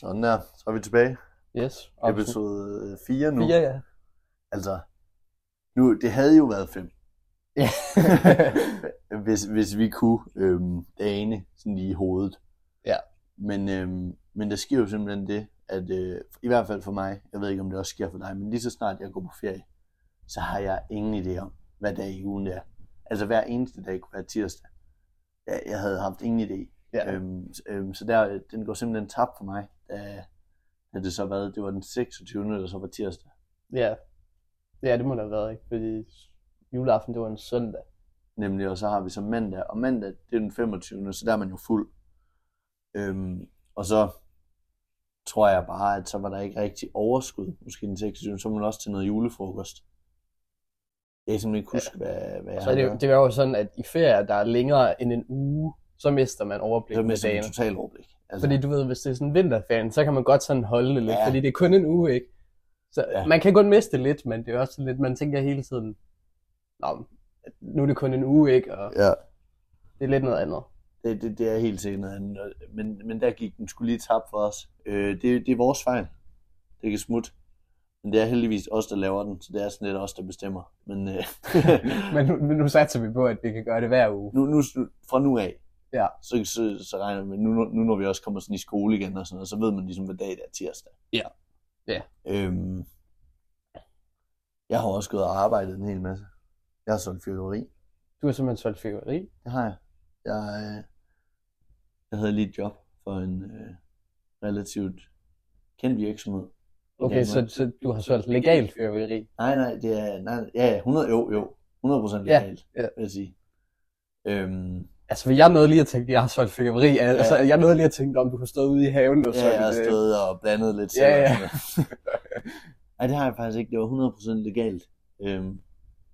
Sådan der, så er vi tilbage. Yes. Episode 4 nu. 4, ja. Altså, nu, det havde jo været 5, Ja. hvis, hvis vi kunne øhm, ane sådan lige i hovedet. Ja. Men, øhm, men der sker jo simpelthen det, at øh, i hvert fald for mig, jeg ved ikke om det også sker for dig, men lige så snart jeg går på ferie, så har jeg ingen idé om, hvad dag i ugen det er. Altså hver eneste dag kunne være tirsdag. Jeg, jeg havde haft ingen idé. Ja. Øhm, øhm, så der, den går simpelthen tabt for mig, da, da det så været, det var den 26. der så var tirsdag. ja. Ja, det må det have været, ikke? Fordi juleaften, det var en søndag. nemlig, og så har vi så mandag, og mandag, det er den 25. så der er man jo fuld. Øhm, og så tror jeg bare, at så var der ikke rigtig overskud, måske den 26. så var man også til noget julefrokost. Jeg kan simpelthen ikke huske, hvad, hvad jeg Så er det, det er jo sådan, at i ferier, der er længere end en uge, så mister man overblik så med mister man dagen. total overblik. Altså, Fordi du ved, hvis det er sådan vinterferien, så kan man godt sådan holde det lidt, Ja. fordi det er kun en uge, ikke? Så Ja. man kan kun miste lidt, men det er også lidt, man tænker hele tiden, Nå, nu er det kun en uge, ikke? Og ja, det er lidt noget andet. det, det, det er helt sikkert noget andet. Men, men der gik den skulle lige tabt for os. Øh, det, det er vores fejl. Det kan smutte. Men det er heldigvis os, der laver den, så det er sådan lidt os, der bestemmer. Men øh, men, nu, men nu satser vi på, at vi kan gøre det hver uge. nu, nu, fra nu af, Ja. så, så, så regner med, nu, nu når vi også kommer sådan i skole igen og sådan noget, så ved man ligesom, hvad dag det er tirsdag. Ja. Ja. Øhm, jeg har også gået og arbejdet en hel masse. Jeg har solgt fyrværkeri. Du har simpelthen solgt fyrværkeri. Det har jeg. Jeg, øh, jeg havde lige et job for en øh, relativt kendt virksomhed. Okay, så, så du har solgt legalt fyrværkeri. Nej, nej, det er, nej, ja, ja, 100, jo, jo, 100% Ja, legalt, ja. vil jeg sige. Øhm, Altså, jeg nåede lige at tænke, at jeg har solgt fyrværkeri. Altså, jeg nåede lige at tænke, om du har stået ude i haven og Ja, solgt jeg har øh, stået og blandet lidt Ja, selv. ja. noget. Nej, det har jeg faktisk ikke. Det var 100% legalt. Øhm,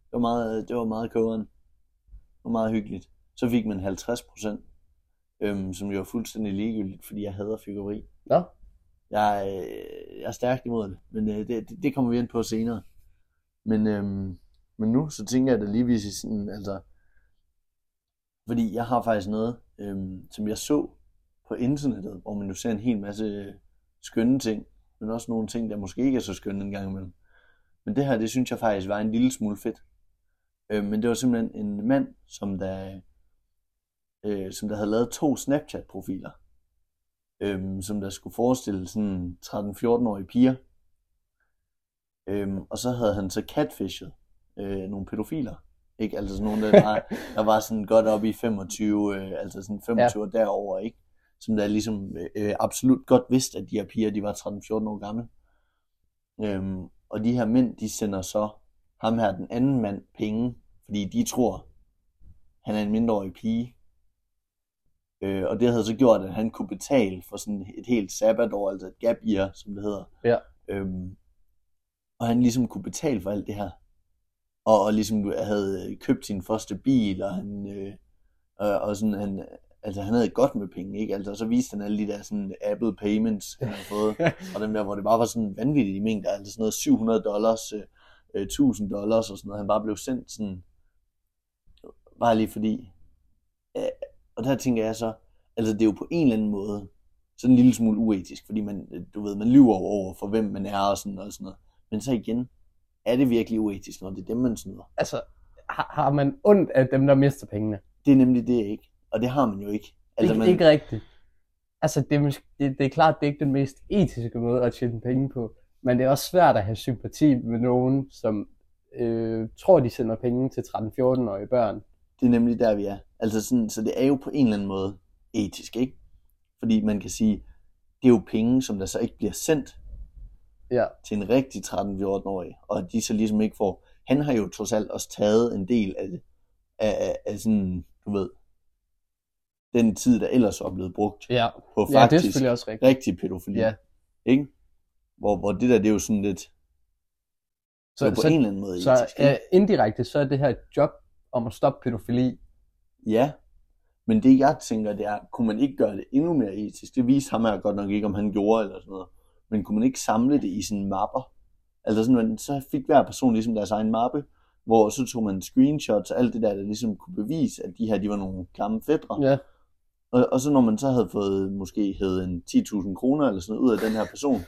det var meget, det var meget kogeren. Det var meget hyggeligt. Så fik man 50%, øhm, som jo var fuldstændig ligegyldigt, fordi jeg hader fyrværkeri. Nå, Jeg, øh, jeg er stærkt imod det, men øh, det, det, det kommer vi ind på senere. Men, øhm, men nu, så tænker jeg da lige, hvis I sådan, altså, fordi jeg har faktisk noget, øhm, som jeg så på internettet, hvor man jo ser en hel masse øh, skønne ting, men også nogle ting, der måske ikke er så skønne en gang imellem. Men det her, det synes jeg faktisk var en lille smule fedt. Øh, men det var simpelthen en mand, som der, øh, som der havde lavet to Snapchat-profiler, øh, som der skulle forestille sådan 13-14-årige piger. Øh, og så havde han så catfished øh, nogle pædofiler. Ikke? Altså sådan nogle, der var, der var sådan godt op i 25, øh, altså sådan 25 ja. derover, ikke? Som der ligesom øh, absolut godt vidste, at de her piger, de var 13-14 år gamle. Øhm, og de her mænd, de sender så ham her, den anden mand, penge, fordi de tror, han er en mindreårig pige. Øh, og det havde så gjort, at han kunne betale for sådan et helt sabbatår, altså et gap year, som det hedder. Ja. Øhm, og han ligesom kunne betale for alt det her. Og, og ligesom havde købt sin første bil, og han, øh, og, og sådan, han, altså han havde godt med penge, ikke? Altså så viste han alle de der sådan Apple Payments, han havde fået, og dem der, hvor det bare var sådan vanvittige mængder, altså sådan noget 700 dollars, øh, øh, 1000 dollars og sådan noget, han bare blev sendt sådan, bare lige fordi, øh, og der tænker jeg så, altså det er jo på en eller anden måde, sådan en lille smule uetisk, fordi man, du ved, man lyver over for, hvem man er og sådan, og sådan noget. Men så igen, er det virkelig uetisk, når det er dem, man snyder? altså, har, har man ondt af dem, der mister pengene? Det er nemlig det ikke, og det har man jo ikke. Altså, ikke, man, ikke rigtigt. Altså, det er, det, det er klart, det er ikke den mest etiske måde at tjene penge på. Men det er også svært at have sympati med nogen, som øh, tror, de sender penge til 13-14-årige børn. Det er nemlig der, vi er. Altså sådan, så det er jo på en eller anden måde etisk, ikke? Fordi man kan sige, det er jo penge, som der så ikke bliver sendt Ja, til en rigtig 13-14-årig, og de så ligesom ikke får... Han har jo trods alt også taget en del af, af, af, af sådan, du ved, den tid, der ellers var blevet brugt ja. på ja det er faktisk også rigtigt. rigtig pædofili. Ja. Ikke? Hvor, hvor det der, det er jo sådan lidt, så, på så, en eller anden måde så etisk. øh, indirekte, så er det her et job om at stoppe pædofili. Ja, men det jeg tænker, det er, kunne man ikke gøre det endnu mere etisk? Det viste ham her godt nok ikke, om han gjorde eller sådan noget. Men kunne man ikke samle det i sådan mapper? Altså sådan, man, så fik hver person ligesom deres egen mappe, hvor så tog man screenshots og alt det der, der ligesom kunne bevise, at de her, de var nogle klamme fædre. Ja. Og, og så når man så havde fået måske hævet en 10.000 kroner eller sådan noget ud af den her person,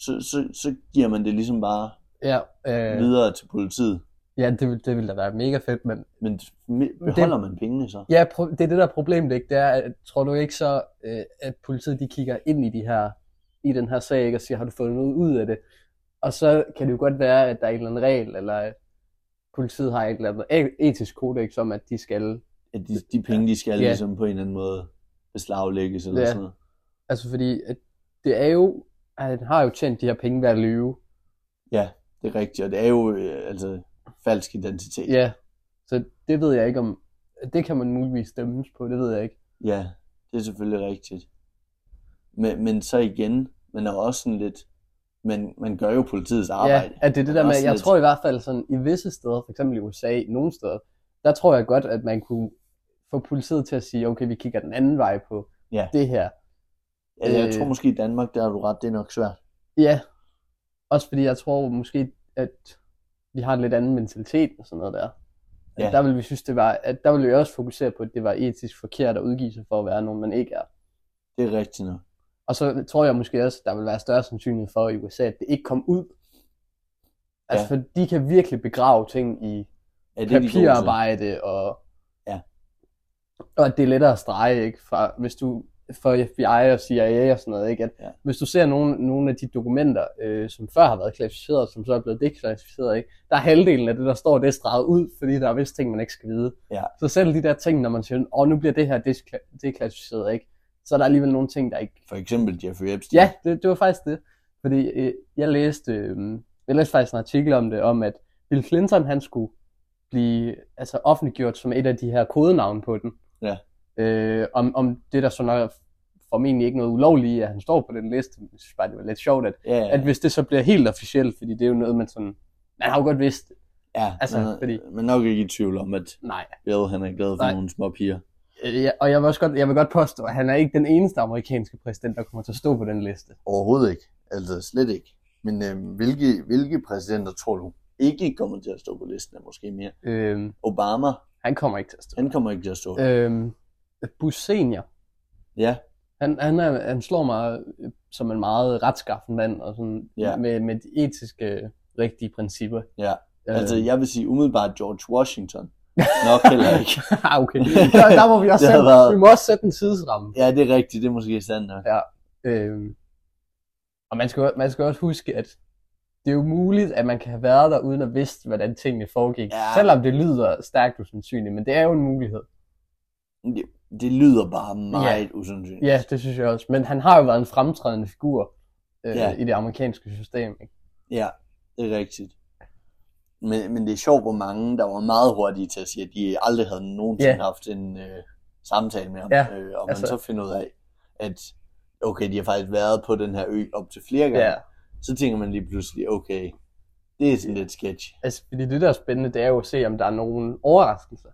så, så, så giver man det ligesom bare Ja, øh, videre til politiet. ja det, vil- det ville da være mega fedt, men Men me- beholder man pengene så? ja, det er det der er problemet, ikke? Det er, at, tror du ikke så, øh, at politiet de kigger ind i de her, i den her sag, ikke? Og siger, har du fået noget ud af det? Og så kan det jo godt være, at der er en eller anden regel, eller at politiet har et eller andet e- etisk kodex om, at de skal At de, de penge, de skal Ja. ligesom på en eller anden måde beslaglægges eller Ja. sådan noget. Altså fordi, at det er jo, at han har jo tjent de her penge ved at lyve. Ja, det er rigtigt. Og det er jo øh, altså falsk identitet. Ja, så det ved jeg ikke om, det kan man muligvis dømmes på, det ved jeg ikke. Ja, det er selvfølgelig rigtigt. Men, men så igen, man er også sådan lidt, man, man gør jo politiets arbejde. Ja, at det er det der er med, jeg lidt- tror i hvert fald sådan, i visse steder, for eksempel i USA, nogle steder, der tror jeg godt, at man kunne få politiet til at sige, okay, vi kigger den anden vej på Ja. det her. Altså, jeg øh, tror måske i Danmark, der har du ret, det er nok svært. Ja, også fordi jeg tror måske, at vi har en lidt anden mentalitet og sådan noget der. At Ja. Der vil vi synes, det var, at der vil vi også fokusere på, at det var etisk forkert at udgive sig for at være nogen, man ikke er. Det er rigtigt nok. Og så tror jeg måske også, der vil være større sandsynlighed for i USA, at det ikke kom ud. Altså, Ja. for de kan virkelig begrave ting i Ja, det er de papirarbejde, og, Ja. og at det er lettere at strege, ikke? Fra, hvis du for FBI og CIA og sådan noget, ikke? At Ja. Hvis du ser nogle, nogle af de dokumenter, øh, som før har været klassificeret, som så er blevet deklassificeret, ikke? der er halvdelen af det, der står, det er streget ud, fordi der er vist ting, man ikke skal vide. Ja. Så selv de der ting, når man siger, åh, oh, nu bliver det her deklassificeret, ikke? Så er der alligevel nogle ting, der ikke For eksempel Jeffrey Epstein. Ja, det, det var faktisk det. Fordi øh, jeg læste, øh, jeg læste faktisk en artikel om det, om at Bill Clinton, han skulle blive altså, offentliggjort som et af de her kodenavne på den. Ja. Øh, om, om det, der så nok formentlig ikke noget ulovligt, i, at han står på den liste. Jeg synes bare, det var lidt sjovt, at, ja, at hvis det så bliver helt officielt, fordi det er jo noget, man sådan, man har jo godt vidst, ja altså, man, fordi- man er nok ikke i tvivl om, at nej. Bill han er glad for Nej. nogle små piger. Øh, ja, og jeg vil, også godt, jeg vil godt påstå, at han er ikke den eneste amerikanske præsident, der kommer til at stå på den liste. Overhovedet ikke. Altså slet ikke. Men øh, hvilke, hvilke præsidenter tror du ikke kommer til at stå på listen, er måske mere? Øh, Obama, han kommer ikke til at stå. han kommer ikke til at stå. Øh, Bush senior, Ja, Han, han, er, han slår mig øh, som en meget retskaffen mand, og sådan, Ja. med, med de etiske, øh, rigtige principper. ja. Øh, Altså jeg vil sige umiddelbart George Washington. Nok heller ikke. ah, okay. Der, der må vi også sætte, været- vi må også sætte en tidsramme. Ja, det er rigtigt. Det er måske sandt nok. Øhm, og man skal, man skal også huske, at det er jo muligt, at man kan have været der, uden at vidste, hvordan tingene foregik. Ja. Selvom det lyder stærkt usandsynligt, men det er jo en mulighed. Det, det lyder bare meget usandsynligt. Ja, det synes jeg også. Men han har jo været en fremtrædende figur øh, Ja. i det amerikanske system. Ikke? Ja, det er rigtigt. Men, men det er sjovt, hvor mange, der var meget hurtige til at sige, at de aldrig havde nogensinde Ja. haft en øh, samtale med ham. Ja, øh, og altså- man så finder ud af, at okay, de har faktisk været på den her ø op til flere gange. Ja. Så tænker man lige pludselig, okay, det er sådan lidt sketch. Altså, fordi det der er spændende, det er jo at se, om der er nogen overraskelser.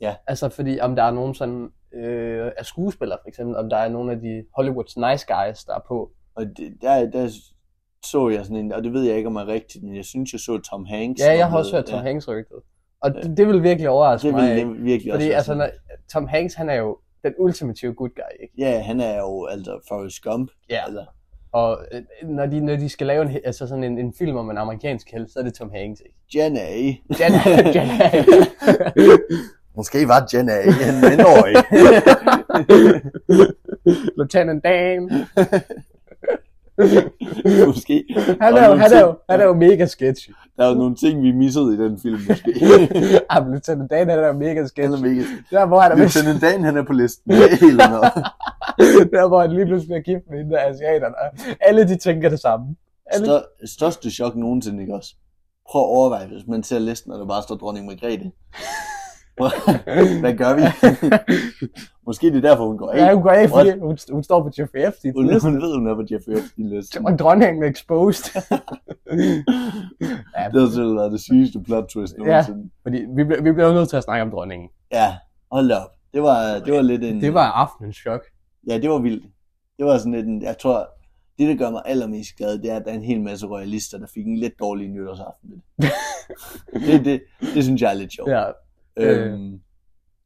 Ja. Altså, fordi om der er nogen sådan, øh, af skuespillere for eksempel, om der er nogle af de Hollywoods nice guys, der er på. Og det, der, der så jeg sådan en, og det ved jeg ikke, om er rigtigt, men jeg synes, jeg så Tom Hanks. Ja, jeg har også hørt Tom ja. Hanks rygtet. Og det, det vil virkelig overraske Det mig. vil ikke? jeg virkelig Fordi også altså, når, Tom Hanks, han er jo den ultimative good guy, ikke? Ja, han er jo altså Forrest Gump. Ja. Altså, Og øh, når de, når de skal lave en, altså sådan en, en film om en amerikansk held, så er det Tom Hanks, ikke? Jen A. Jen, Jen, Måske var Jen A. en mindreårig. Lieutenant Dan. måske. Han er, jo, han, er jo, han er jo mega sketchy. Der er jo nogle ting, vi missede i den film, måske. Ah, men Lieutenant Dan, han er jo mega Han er sketchy. mega... Der, hvor han er Lieutenant Dan, han er på listen. Det er helt noget. der, hvor han lige pludselig bliver gift med hende der asiaterne. Alle de tænker det samme. Alle, Stør, største chok nogensinde, ikke også? Prøv at overveje, hvis man ser listen, og der bare står dronning Margrethe. Hvad gør vi? Måske det er derfor, hun går af. ja, hun går af, fordi hun, hun står på Jeffrey Epstein's Hun, liste. hun ved, hun er på Jeffrey Epstein listen. Og dronningen er exposed. ja, Det har selv været det sygeste plot twist Ja. nogensinde. fordi vi, bliver- vi jo nødt til at snakke om dronningen. Ja, hold op. Det var, det var lidt en... Det var aftenens chok. Ja, det var vildt. Det var sådan lidt en... Jeg tror, det, der gør mig allermest glad, det er, at der er en hel masse royalister, der fik en lidt dårlig nytårsaften. det, det, det synes jeg er lidt sjovt. Ja, Øhm,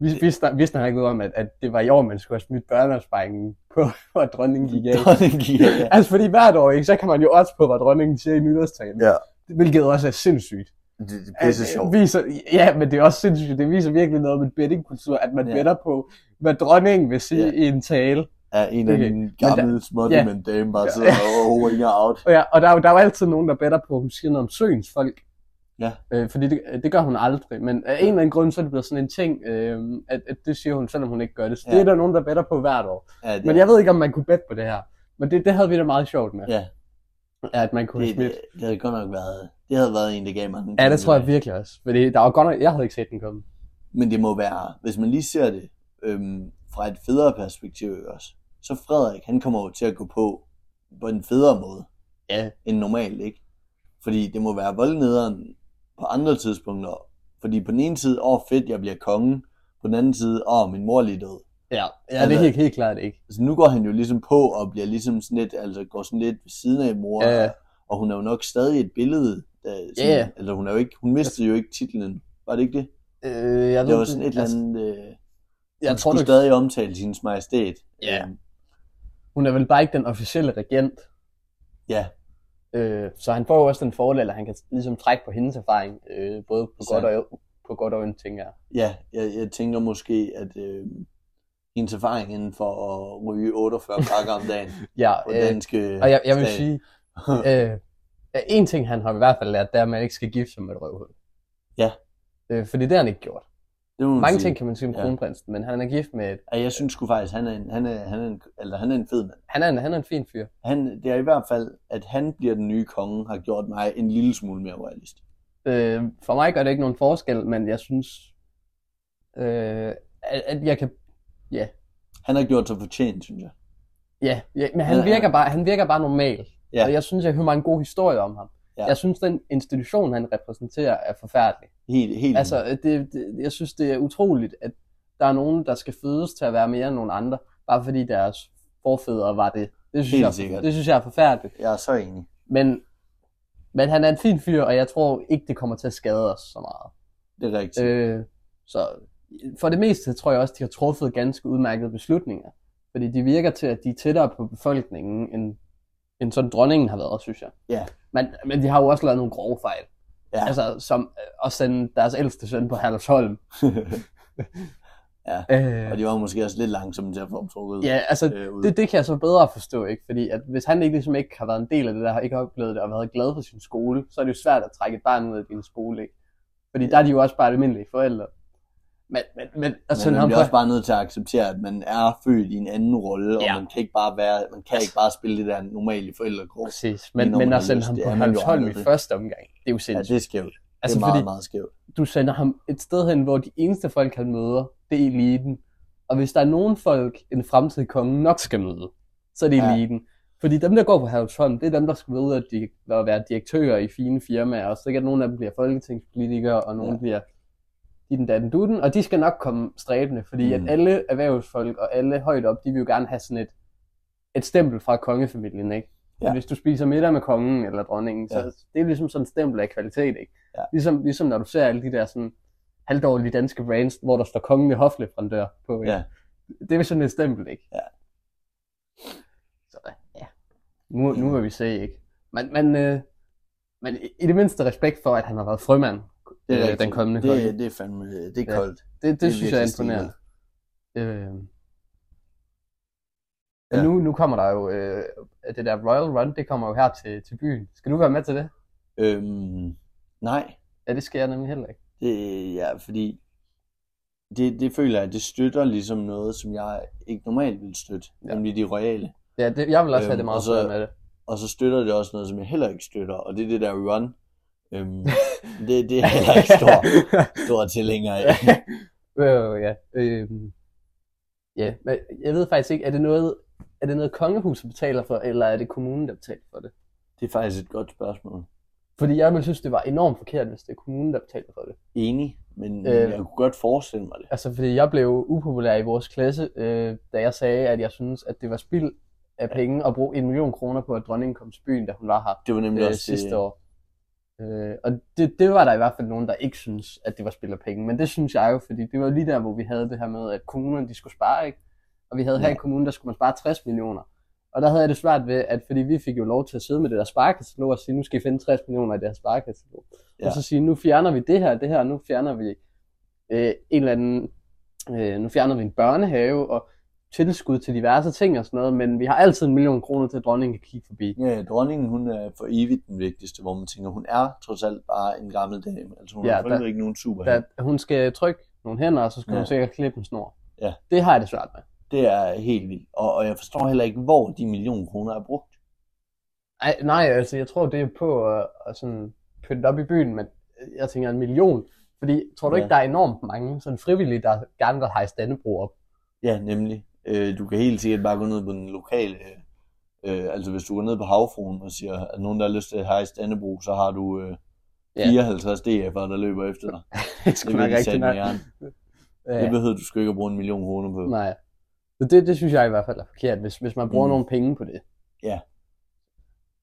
vi Vi han ikke ud om, at, at det var i år, man skulle have smidt børneopsparingen på, hvor dronningen gik af. Dronningen gik af, ja. Altså fordi hvert år, ikke, så kan man jo også på, hvad dronningen siger i nytårstalen. Ja. Hvilket også er sindssygt. Det, det er pisse sjovt. Viser, ja, men det er også sindssygt. Det viser virkelig noget om en bettingkultur, at man Ja. ja. better på, hvad dronningen vil sige Ja. ja. i en tale. Ja, en af Okay. en Men gammel smådemand dame bare sidder og ringer out. Og, ja, og der, er jo- der er jo altid nogen, der better på, at hun siger noget om søens folk. Ja. Øh, fordi det, det gør hun aldrig. Men af en eller anden grund, så er det blevet sådan en ting, øh, at, at det siger hun, selvom hun ikke gør det. Så Ja. det er der nogen, der better på hvert år. Ja, Men jeg ved ikke, om man kunne bette på det her. Men det, det havde vi da meget sjovt med. Ja, At man kunne det, have det, smidt. det havde godt nok været, det havde været en, der gav mig en Ja, det tror jeg virkelig også. Fordi der var godt nok, jeg havde ikke set den komme. Men det må være, hvis man lige ser det øhm, fra et federe perspektiv også, så Frederik, han kommer jo til at gå på på en federe måde Ja. end normalt, ikke? Fordi det må være voldnederen på andre tidspunkter. Fordi på den ene side, åh fedt, jeg bliver konge. På den anden side, åh, min mor er lige død. Ja, ja det Altså- er helt, helt klart ikke. Altså nu går han jo ligesom på og bliver ligesom sådan lidt, altså går sådan lidt ved siden af mor. Ja, ja. Og hun er jo nok stadig et billede. Der, sådan, Ja, ja. Eller hun er jo ikke, hun mistede jo ikke titlen. Var det ikke det? Øh, jeg Det ved var sådan et eller altså, andet... Øh, Jeg tror du stadig omtale hendes majestæt. Ja. Øhm, hun er vel bare ikke den officielle regent. ja, Øh, så han får jo også den fordel, at han kan ligesom trække på hendes erfaring, øh, både på Så- godt, og, på godt og ondt, tænker jeg. ja jeg, jeg tænker måske, at øh, hendes erfaring inden for at ryge 48 pakker om dagen Ja, på øh, danske og jeg, jeg vil stat. sige, øh, en ting han har i hvert fald lært, det er, at man ikke skal gifte sig med et røvhul. Ja. Øh, fordi det har han ikke gjort. Det må man Mange sige. ting kan man sige om Ja. kronprinsen, men han er gift med et, Ja, jeg synes sgu faktisk, han er en, han er, han er en, eller han er en fed mand. han er en, han er en fin fyr. Han, det er i hvert fald, at han bliver den nye konge, har gjort mig en lille smule mere realist. Øh, for mig gør det ikke nogen forskel, men jeg synes, øh, at, at jeg kan, Han har gjort sig fortjent, synes jeg. ja, ja men han Ja, virker ja. bare, han virker bare normal. Ja. Og jeg synes, jeg hører mange gode historier om ham. Ja. Jeg synes, den institution, han repræsenterer, er forfærdelig. Helt, helt Altså, det, det, jeg synes, det er utroligt, at der er nogen, der skal fødes til at være mere end nogen andre, bare fordi deres forfædre var det. Det synes, Helt jeg, det synes jeg er forfærdeligt. jeg er så enig. Men, men han er en fin fyr, og jeg tror ikke, det kommer til at skade os så meget. Det er rigtigt. Øh, så for det meste tror jeg også, de har truffet ganske udmærkede beslutninger. Fordi de virker til, at de er tættere på befolkningen, end, end sådan dronningen har været, synes jeg. Ja. Men, men de har jo også lavet nogle grove fejl. Ja. Altså, som øh, at sende deres ældste søn på Herlufsholm. Ja. Øh, og de var måske også lidt langsomme til at få dem trukket ja, altså, øh, det, det kan jeg så bedre forstå, ikke? Fordi at hvis han ikke, ligesom ikke har været en del af det der, har ikke oplevet det og været glad for sin skole, så er det jo svært at trække et barn ud af din skole, ikke? Fordi der er de jo også bare almindelige forældre. Men, men, men, altså, Men man han bliver også bare nødt til at acceptere, at man er født i en anden rolle, Ja. og man kan ikke bare være, man kan ikke bare spille det der normale forældregrupper. Præcis, men, men at sende ham på Herlufsholm i første omgang, det er jo Ja, sindssygt. det er skævt. altså, det er meget, fordi meget skævt. du sender ham et sted hen, hvor de eneste folk, han møder, det er eliten. Og hvis der er nogen folk, en fremtidig konge nok skal møde, så er det Ja. eliten. Fordi dem, der går på Herlufsholm, det er dem, der skal ved at, de, at være direktører i fine firmaer, og så kan nogle af dem bliver folketingspolitikere, og nogle Ja. ja. bliver i den datten dutten, og de skal nok komme stræbende, fordi mm. At alle erhvervsfolk og alle højt op, de vil jo gerne have sådan et, et stempel fra kongefamilien, ikke? Ja. Hvis du spiser middag med kongen eller dronningen, så Ja. det er ligesom sådan et stempel af kvalitet, ikke? Ja. Ligesom, ligesom når du ser alle de der sådan halvdårlige danske brands, hvor der står kongelig hofleverandør på, ikke? Ja. Det er jo sådan et stempel, ikke? Ja. Så ja, nu, nu vil vi se, ikke? Men, men, øh, men i- i det mindste respekt for, at han har været frømand, Det er øh, rigtigt. den kommende det, det er fandme, det er Ja. koldt. Det, det, er det synes jeg er imponerende. Øh, Ja. nu, nu kommer der jo, øh, det der Royal Run, det kommer jo her til, til byen. Skal du være med til det? Øhm, nej, Ja, det skal jeg nemlig heller ikke. det, ja, fordi det, det føler jeg, det støtter ligesom noget, som jeg ikke normalt vil støtte, Ja. nemlig de royale. Ja, det, jeg vil også Øhm, have det meget og så- svært med det. Og så støtter det også noget, som jeg heller ikke støtter, og det er det der run. Øhm, det, det er heller ikke stor, stor tilhænger af. øh, ja. Øh, ja, men jeg ved faktisk ikke, er det noget, er det noget kongehuset betaler for, eller er det kommunen, der betaler for det? Det er faktisk et godt spørgsmål. Fordi jeg ville synes, det var enormt forkert, hvis det er kommunen, der betaler for det. Enig, men øh, jeg kunne godt forestille mig det. Altså, fordi jeg blev upopulær i vores klasse, øh, da jeg sagde, at jeg synes, at det var spild af penge at bruge en million kroner på, at dronningen kom til byen, da hun var her Det var nemlig øh, også sidste det, år. Øh, og det, det var der i hvert fald nogen, der ikke synes, at det var spild af penge. Men det synes jeg jo, fordi det var lige der, hvor vi havde det her med, at kommunerne de skulle spare, ikke? Og vi havde ja. her i kommunen, der skulle man spare 60 millioner. Og der havde jeg det svært ved, at fordi vi fik jo lov til at sidde med det der sparekatalog og sige, nu skal I finde 60 millioner i det her sparekatalog. Ja. Og så sige, nu fjerner vi det her, det her, nu fjerner vi øh, en eller anden, øh, nu fjerner vi en børnehave og tilskud til diverse ting og sådan noget, men vi har altid en million kroner til, at dronningen kan kigge forbi. Ja, dronningen hun er for evigt den vigtigste, hvor man tænker, hun er trods alt bare en gammel dame. Altså hun ja, har der, ikke nogen super der, Hun skal trykke nogle hænder, og så skal ja. hun sikkert klippe en snor. Ja. Det har jeg det svært med. Det er helt vildt. Og, og jeg forstår heller ikke, hvor de millioner kroner er brugt. Ej, nej, altså jeg tror, det er på at, at sådan pynte op i byen, men jeg tænker en million. Fordi tror du ja. ikke, der er enormt mange sådan frivillige, der gerne vil hejse Dannebro op? Ja, nemlig. Øh, du kan helt sikkert bare gå ned på den lokale, øh, altså hvis du går ned på havfruen og siger, at nogen der har lyst til at hejse Dannebro, så har du øh, 54 ja. DF'er, der løber efter dig. det skulle nok rigtig nok. Ja. Det behøver du sgu ikke at bruge en million kroner på. Nej. Så det, det synes jeg i hvert fald er forkert, hvis, hvis man bruger mm. nogle penge på det. Ja.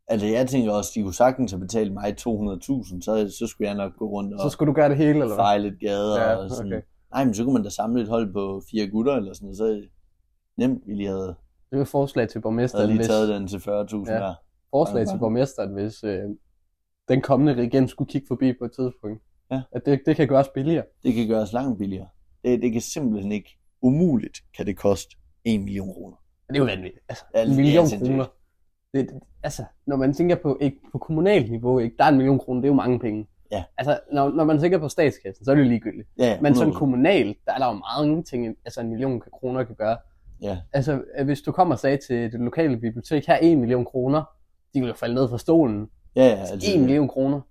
Altså jeg tænker også, de kunne sagtens have betalt mig 200.000, så, så skulle jeg nok gå rundt og... Så skulle du gøre det hele, eller hvad? Fejle lidt gader ja, og sådan. Okay. Nej, men så kunne man da samle et hold på fire gutter eller sådan noget, så nemt ville jeg have... Det er et forslag til borgmesteren. Havde lige taget hvis... den til 40.000 ja. der. Forslag til borgmesteren, hvis øh, den kommende regent skulle kigge forbi på et tidspunkt. Ja. At det, det kan gøres billigere. Det kan gøres langt billigere. Det, det kan simpelthen ikke, umuligt kan det koste 1 million kroner. Det er jo vanvittigt. Altså, ja, en million kroner. Det, det, altså, når man tænker på, ikke, på kommunalt niveau, ikke, der er en million kroner, det er jo mange penge. Ja. Altså, når, når man tænker på statskassen, så er det jo ligegyldigt. Ja, ja, Men sådan kommunalt, der er der jo meget ting, altså en million kroner kan gøre. Ja. Altså, hvis du kommer og sagde til det lokale bibliotek, her er 1 million kroner, de vil jo falde ned fra stolen. Ja, ja. Altså, 1 million kroner.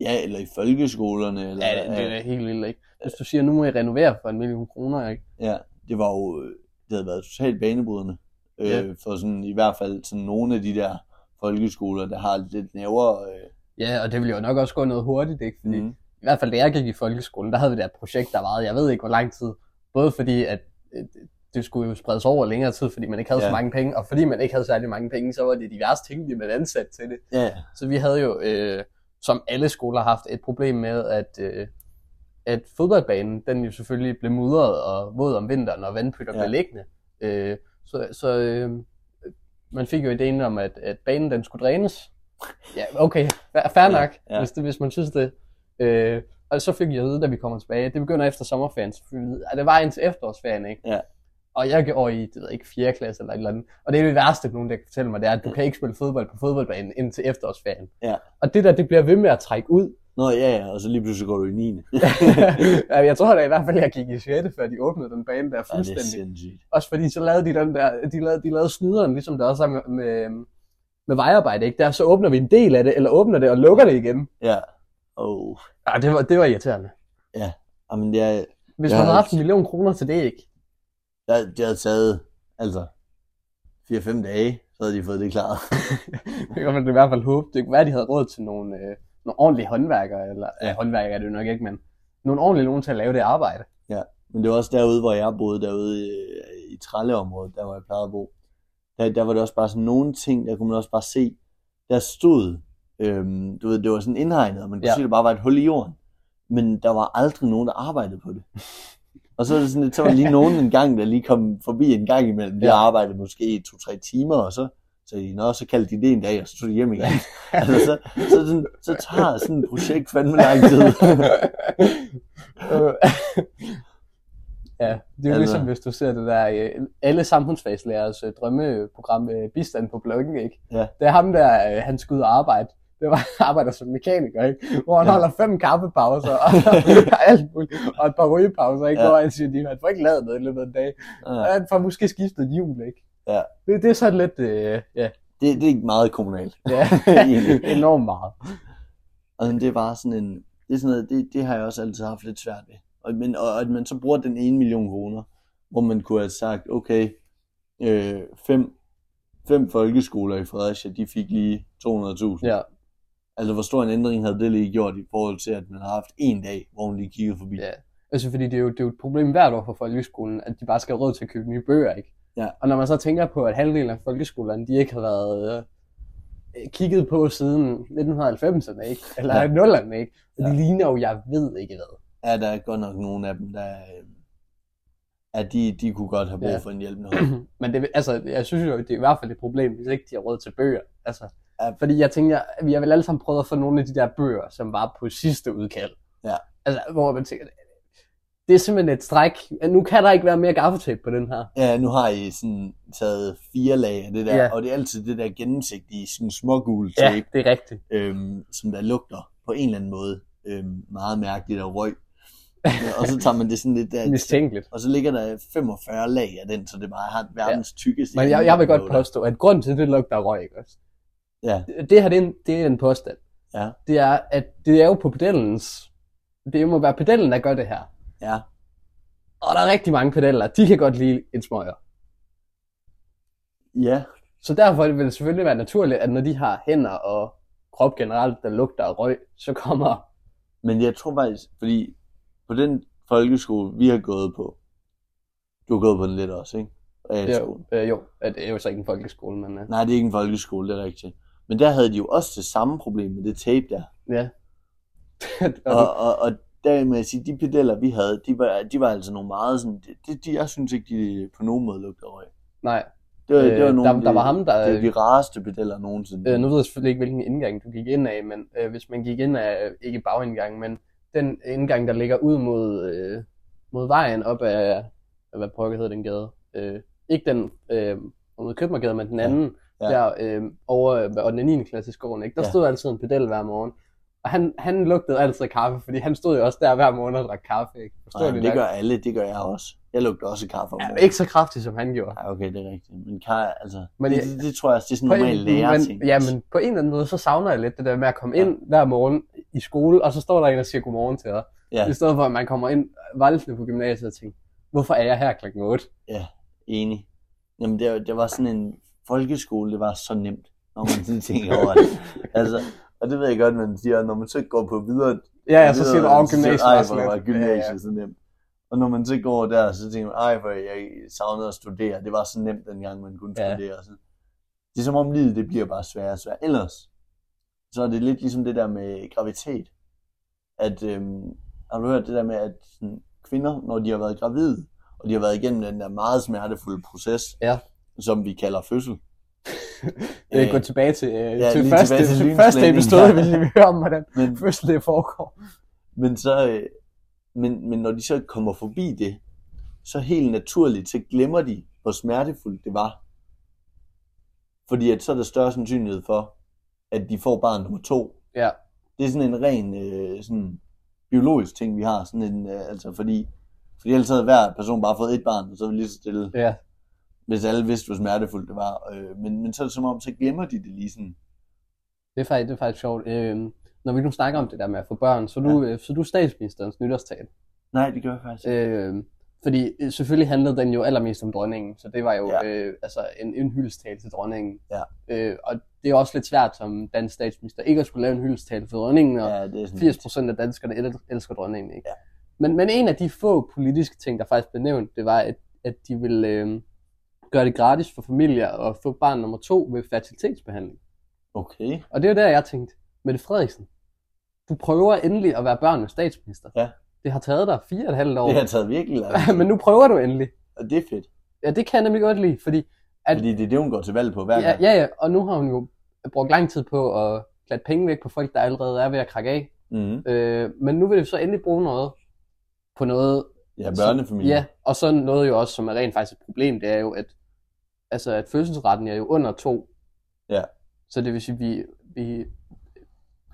Ja, eller i folkeskolerne. Eller, ja, det, det er helt vildt, ikke? Hvis du siger, nu må I renovere for en million kroner, ikke? Ja, det var jo, det havde været totalt banebrydende. Øh, ja. For sådan, i hvert fald sådan nogle af de der folkeskoler, der har lidt nævre. Øh... Ja, og det ville jo nok også gå noget hurtigt, ikke? Fordi mm. i hvert fald da jeg gik i folkeskolen, der havde vi der projekt, der varede, jeg ved ikke hvor lang tid. Både fordi, at øh, det skulle jo spredes over længere tid, fordi man ikke havde ja. så mange penge, og fordi man ikke havde særlig mange penge, så var det diverse ting, vi man ansat til det. Ja. Så vi havde jo, øh, som alle skoler, haft et problem med, at, øh, at fodboldbanen, den jo selvfølgelig blev mudret og våd om vinteren, og vandpytter ja. blev liggende. Øh, så så øh, man fik jo ideen om, at, at banen den skulle drænes. Ja, okay, fair nok, ja, ja. Hvis, det, hvis man synes det. Øh, og så fik jeg at vide, da vi kommer tilbage, det begynder efter sommerferien, så vi at det var indtil efterårsferien, ikke? Ja. Og jeg går i, det ved ikke, 4. klasse eller et eller andet. Og det er det værste, nogen der kan fortælle mig, det er, at du kan ikke spille fodbold på fodboldbanen indtil efterårsferien. Ja. Og det der, det bliver ved med at trække ud. Nå ja, ja, og så lige pludselig går du i 9. ja, jeg tror da i hvert fald, jeg gik i 6. før de åbnede den bane der fuldstændig. Ja, det er. Også fordi så lavede de den der, de lavede, de lavede snyderen, ligesom der også er med, med, med vejarbejde, ikke? Der så åbner vi en del af det, eller åbner det og lukker det igen. Ja. Oh. Ja, det var, det var irriterende. Ja, men det er... Hvis man havde haft en million kroner til det, ikke? Jeg, det havde taget, altså, 4-5 dage, så havde de fået det klar. det kan man i hvert fald håbe. Det kunne være, at de havde råd til nogle, øh, nogle ordentlige håndværkere, eller ja. ja, håndværkere er det nok ikke, men nogle ordentlige nogen til at lave det arbejde. Ja, men det var også derude, hvor jeg boede, derude i, i Trælleområdet, der hvor jeg plejede at bo. Der, der var det også bare sådan nogle ting, der kunne man også bare se, der stod, øhm, du ved, det var sådan indhegnet, og man kunne ja. se, at det bare var et hul i jorden. Men der var aldrig nogen, der arbejdede på det. Og så, er det sådan, lidt, så var lige nogen en gang, der lige kom forbi en gang imellem. De ja. arbejdede måske to-tre timer, og så så, de, Nå, så kaldte de det en dag, og så tog de hjem igen. altså, så, så, så, så tager sådan et projekt fandme lang tid. ja, det er jo altså. ligesom, hvis du ser det der, øh, alle samfundsfagslærers øh, drømmeprogram med bistand på bloggen, ikke? Ja. Det er ham der, øh, han skal ud og arbejde det var, arbejder som mekaniker, ikke? hvor han ja. holder fem kaffepauser og, alt muligt, og et par rygepauser, ikke? Ja. hvor han siger, at han får ikke lavet noget i løbet af en dag. Ja. Og han får måske skiftet hjul, ikke? Ja. Det, det er sådan lidt, øh, ja. Det, det er ikke meget kommunalt. ja, enormt meget. Og det er bare sådan en, det, er sådan noget, det, det har jeg også altid haft lidt svært ved. Og, men, og at man så bruger den ene million kroner, hvor man kunne have sagt, okay, øh, fem, fem folkeskoler i Fredericia, de fik lige 200.000. Ja. Altså, hvor stor en ændring havde det lige gjort i forhold til, at man har haft en dag, hvor hun lige kiggede forbi? Ja, altså fordi det er jo, det er jo et problem hvert år for folkeskolen, at de bare skal have råd til at købe nye bøger, ikke? Ja. Og når man så tænker på, at halvdelen af folkeskolerne, de ikke har været, øh, kigget på siden 1990'erne, ikke? Eller Ja. ja. 0'erne, ikke? Og de Ja. ligner jo, jeg ved ikke hvad. Ja, der er godt nok nogle af dem, der øh, at de, de kunne godt have brug Ja. for en hjælpende hånd. Men det, altså, jeg synes jo, det er i hvert fald et problem, hvis ikke de har råd til bøger. Altså. Fordi jeg tænker, at vi har vel alle sammen prøvet at få nogle af de der bøger, som var på sidste udkald. Ja. Altså, hvor man tænker, det er simpelthen et stræk. Nu kan der ikke være mere gaffetape på den her. Ja, nu har I sådan taget fire lag af det der, Ja. og det er altid det der gennemsigtige, sådan smågule Ja, tape, det er rigtigt. øhm, som der lugter på en eller anden måde øhm, meget mærkeligt af røg. Ja, og så tager man det sådan lidt der, Mistænkeligt. og så ligger der 45 lag af den, så det bare har verdens tykkeste. Men jeg, jeg vil godt påstå, at grunden til, at det lugter af røg, ikke også? Ja, Det her, det er en, det er en påstand. ja, Det er, at det er jo på pedellens... Det må være pedellen, der gør det her. ja. Og der er rigtig mange pedeller, de kan godt lide en smøger. Ja, Så derfor vil det selvfølgelig være naturligt, at når de har hænder og krop generelt, der lugter af røg, så kommer... men jeg tror faktisk, fordi på den folkeskole, vi har gået på, du har gået på den lidt også, ikke? Jo, øh, jo, at det er jo så ikke en folkeskole, men øh, Nej, det er ikke en folkeskole, det er rigtigt. Men der havde de jo også det samme problem med det tape der. ja. Og, og, og der må jeg sige, de pedeller, vi havde, de var, de var altså nogle meget sådan, de, de, jeg synes ikke, de på nogen måde lugtede røg. Nej, Det var, Øh, det var nogle, der- de, der var ham, der- Det var de rareste pedeller nogensinde. øh, nu ved jeg selvfølgelig ikke, hvilken indgang du gik ind af, men øh, hvis man gik ind af, øh, ikke bagindgang, men den indgang, der ligger ud mod, øh, mod vejen op af, hvad pokker hedder den gade? Øh, ikke den øh, mod Købmagergade, men den anden, Ja. Der øh, over og den 9. klasse i skoven, ikke? der Ja. stod altid en pedel hver morgen. Og han, han lugtede altid af kaffe, fordi han stod jo også der hver morgen og drak kaffe. Ikke? Forstår Nej, det gør alle, det gør jeg også. Jeg lugter også kaffe Ja, ikke så kraftigt, som han gjorde. Nej, okay, det er rigtigt. Men kar, altså, Men det, det, det, tror jeg også, det er sådan normalt men, ja, men på en eller anden måde, så savner jeg lidt det der med at komme ind hver morgen i skole, og så står der en og siger godmorgen til dig. Ja, I stedet for, at man kommer ind valgte på gymnasiet og tænker, hvorfor er jeg her klokken 8? enig. Jamen, det, det var sådan en folkeskole, det var så nemt, når man sådan tænker over det. Altså, og det ved jeg godt, man siger, når man så går på videre Ja, ja, så siger du, åh, gymnasiet var så nemt. gymnasiet Ja, ja. så nemt. Og når man så går der, så tænker man, ej, hvor jeg savnede at studere. Det var så nemt dengang, man kunne Ja. studere. Så det er som om livet, det bliver bare sværere og sværere. Ellers, så er det lidt ligesom det der med graviditet. At, øhm, har du hørt det der med, at sådan, kvinder, når de har været gravide, og de har været igennem den der meget smertefulde proces, Ja. Som vi kalder fødsel. Øh, gå tilbage til, øh, ja, til, første, tilbage til første episode, vi vil høre om, hvordan Men, fødsel det foregår. Men så, øh, men, men når de så kommer forbi det, så helt naturligt, så glemmer de, hvor smertefuldt det var. Fordi at så er der større sandsynlighed for, at de får barn nummer to. Ja. Det er sådan en ren øh, sådan biologisk ting, vi har. Sådan en, øh, altså fordi, fordi ellers havde hver person bare fået et barn, og så er vi lige så stille, Ja, hvis alle vidste, hvor smertefuldt det var. Øh, men, men så er det som om, så glemmer de det lige sådan. det er faktisk, det er faktisk sjovt. Øh, når vi nu snakker om det der med at få børn, så er du, øh, så er du statsministerens nytårstal. Nej, det gør jeg faktisk. ikke. Øh, fordi øh, selvfølgelig handlede den jo allermest om dronningen, så det var jo Ja. øh, altså en, en hyldestal til dronningen. Ja. Øh, og det er også lidt svært som dansk statsminister ikke at skulle lave en hyldestal for dronningen, og Ja, det er sådan 80 procent af danskerne el- elsker dronningen. Ikke? Ja. Men, men en af de få politiske ting, der faktisk blev nævnt, det var, at, at de ville øh, gøre det gratis for familier at få barn nummer to ved fertilitetsbehandling. Okay. Og det er jo der, jeg tænkte, Mette Frederiksen, du prøver endelig at være børn med statsminister. Ja. Det har taget dig fire og et halvt år. Det har taget virkelig lang tid. men nu prøver du endelig. Og det er fedt. Ja, det kan jeg nemlig godt lide, fordi... At, Fordi det er det, hun går til valg på hver ja, gang. ja, ja, og nu har hun jo brugt lang tid på at klatte penge væk på folk, der allerede er ved at krakke af. Mm-hmm. Øh, men nu vil vi så endelig bruge noget på noget... Ja, børnefamilie. Ja, og så noget jo også, som er rent faktisk et problem, det er jo, at, altså, at fødselsretten er jo under to. Ja. Så det vil sige, vi, vi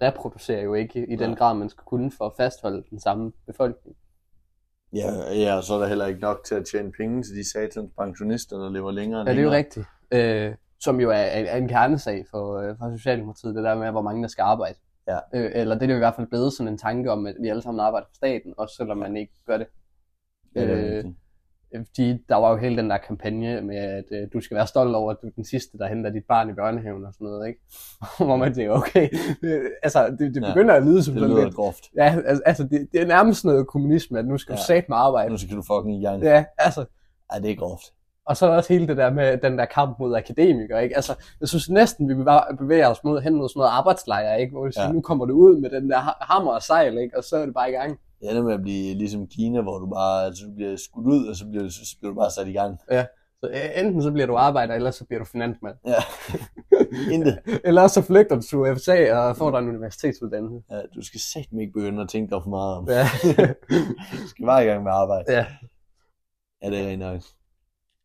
reproducerer jo ikke i den Nej. grad, man skal kunne for at fastholde den samme befolkning. Ja, ja, og så er der heller ikke nok til at tjene penge til de satans pensionister, der lever længere og Ja, det er jo længere. rigtigt. Øh, som jo er, er, er en kernesag for, øh, for Socialdemokratiet, det der med, hvor mange der skal arbejde. Ja. Øh, eller det er jo i hvert fald blevet sådan en tanke om, at vi alle sammen arbejder for staten, også selvom man ikke gør det. Ja, det er Øh, rigtigt. Fordi der var jo hele den der kampagne med, at øh, du skal være stolt over, at du er den sidste, der henter dit barn i børnehaven og sådan noget, ikke? Hvor man tænker, okay, det, altså det, det Ja, begynder at lyde som Det sådan lidt. groft. Ja, altså, det, det er nærmest noget kommunisme, at nu skal du Ja. sat med arbejde. Nu skal du fucking i gang. Ja, altså, Ej, det er groft. og så er der også hele det der med den der kamp mod akademikere, ikke? Altså, jeg synes næsten, vi bevæger os mod, hen mod sådan noget arbejdslejr, ikke? Hvor vi siger, Ja. nu kommer du ud med den der ha- hammer og sejl, ikke? Og så er det bare i gang. Det ender med at blive ligesom Kina, hvor du bare altså, du bliver skudt ud, og så bliver, så bliver du bare sat i gang. Så øh, enten så bliver du arbejder, eller så bliver du finansmand. Ja. Intet. Eller så flygter du til USA og får dig en universitetsuddannelse. Ja, du skal satme ikke begynde at tænke dig for meget om. Ja. Du skal bare i gang med arbejde. ja. Ja, det er rigtig nok.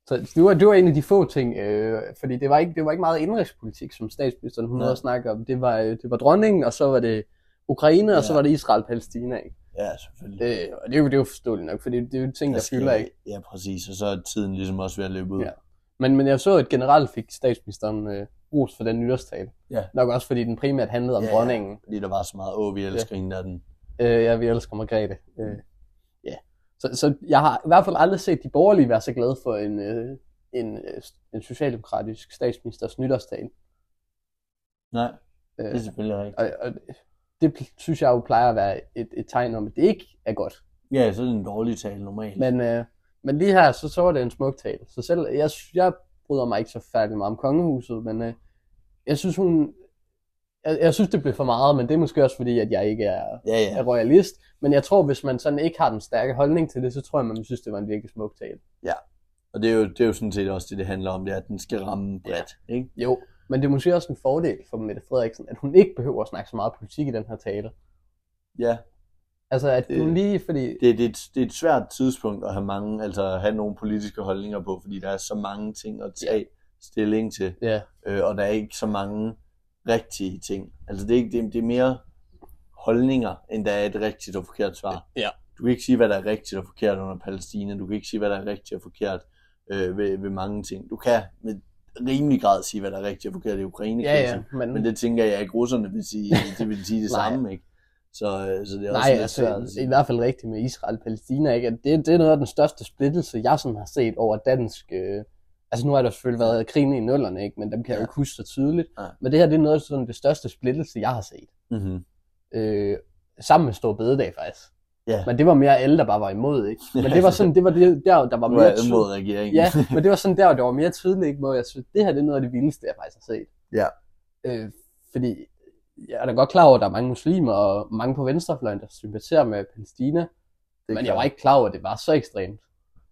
Så det var, det var en af de få ting, øh, fordi det var, ikke, det var ikke meget indrigspolitik, som statsministeren hun at snakke om. Det var, øh, det var dronningen, og så var det Ukraine, og så Ja. var det Israel-Palæstina. Ikke? Ja, selvfølgelig. Øh, og det er, jo, det er jo forståeligt nok, fordi det er jo ting, der skal- fylder ikke. Ja, præcis. Og så er tiden ligesom også ved at løbe ud. Ja. Men, men jeg så, at generelt fik statsministeren øh, ros for den nytårstale. Ja. Nok også, fordi den primært handlede om Ja, dronningen. Fordi der var så meget, åh, vi elsker ja. hende, der er den. Øh, ja, vi elsker Margrethe. Øh, ja. Så, så jeg har i hvert fald aldrig set de borgerlige være så glade for en, øh, en, øh, en socialdemokratisk statsministers nytårstale. Nej, Øh, det er selvfølgelig rigtigt. og, og det synes jeg jo plejer at være et, et tegn om, at det ikke er godt. Ja, så er det en dårlig tale normalt. Men, øh, men lige her, så, så var det en smuk tale. Så selv, jeg, jeg bryder mig ikke så færdig meget om kongehuset, men øh, jeg synes hun, jeg, jeg synes det blev for meget, men det er måske også fordi, at jeg ikke er, Ja, ja. er royalist. Men jeg tror, hvis man sådan ikke har den stærke holdning til det, så tror jeg, man synes, det var en virkelig smuk tale. Og det er, jo, det er jo sådan set også det, det handler om, det er, at den skal ramme bredt. Ja. Ikke? Jo, men det er måske også en fordel for Mette Frederiksen, at hun ikke behøver at snakke så meget politik i den her tale. Ja, Altså, at Det- hun lige, fordi... det, det, er et, det er et svært tidspunkt at have mange, altså at have nogle politiske holdninger på, fordi der er så mange ting at tage stilling til, Ja, øh, og der er ikke så mange rigtige ting. Altså det er, ikke, det, det er mere holdninger, end der er et rigtigt og forkert svar. Ja. Du kan ikke sige, hvad der er rigtigt og forkert under Palæstina. Du kan ikke sige, hvad der er rigtigt og forkert øh, ved, ved mange ting. Du kan med rimelig grad sige, hvad der er rigtigt og forkert i ukraine ja, ja, men, Men det tænker jeg, at russerne vil sige, det vil sige det samme, ikke? Så, øh, så det er også Nej, altså, svært i hvert fald rigtigt med Israel og Palæstina, ikke? Det, det er noget af den største splittelse, jeg sådan har set over dansk... Øh, altså nu har der selvfølgelig været krigen i nullerne, ikke? Men dem kan jeg jo Ja. ikke huske så tydeligt. Nej. Men det her, det er noget af sådan, det største splittelse, jeg har set. Mm-hmm. Øh, sammen med Stor Bededag, faktisk. Ja, Men det var mere alle, der bare var imod, ikke? Men det var sådan, det var det, der, der var er mere jeg tydeligt. mod regeringen. Ja, men det var sådan der, det var mere tydeligt, ikke? Hvor jeg synes, det her det er noget af det vildeste, jeg faktisk har set. Ja. Øh, fordi jeg er da godt klar over, at der er mange muslimer og mange på venstrefløjen, der sympatiserer med Palæstina. Det Men jeg klart. var ikke klar over, at det var så ekstremt.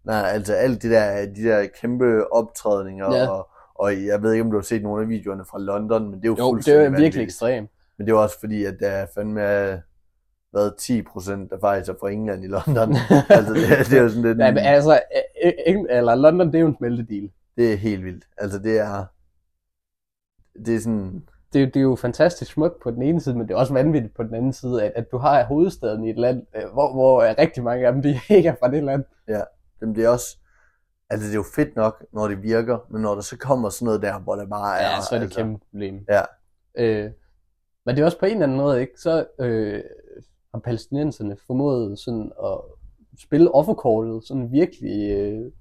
Nej, altså alt det der, de der kæmpe optrædninger, Ja. og, og jeg ved ikke, om du har set nogle af videoerne fra London, men det er jo, Jo, det fuldstændig er virkelig ekstremt. Men det er jo også fordi, at der er fandme er, hvad, 10 procent, der faktisk fra England i London. altså, det, det er jo sådan lidt, Ja, men altså, øh, eller London, det er jo en smeltedeal. det er helt vildt. Altså, det er, det er sådan, Det, jo- det er jo fantastisk smukt på den ene side, men det er også vanvittigt på den anden side, at, at du har hovedstaden i et land, øh, hvor, hvor øh, rigtig mange af dem, de ikke er fra det land. Jamen, det er også, altså det er jo fedt nok, når det virker, men når der så kommer sådan noget der, hvor det bare er... Ja, så er det et altså, kæmpe problem. Ja. Øh, men det er også på en eller anden måde, ikke? Så øh, har palæstinenserne formået sådan at spille offerkortet sådan virkelig... Øh,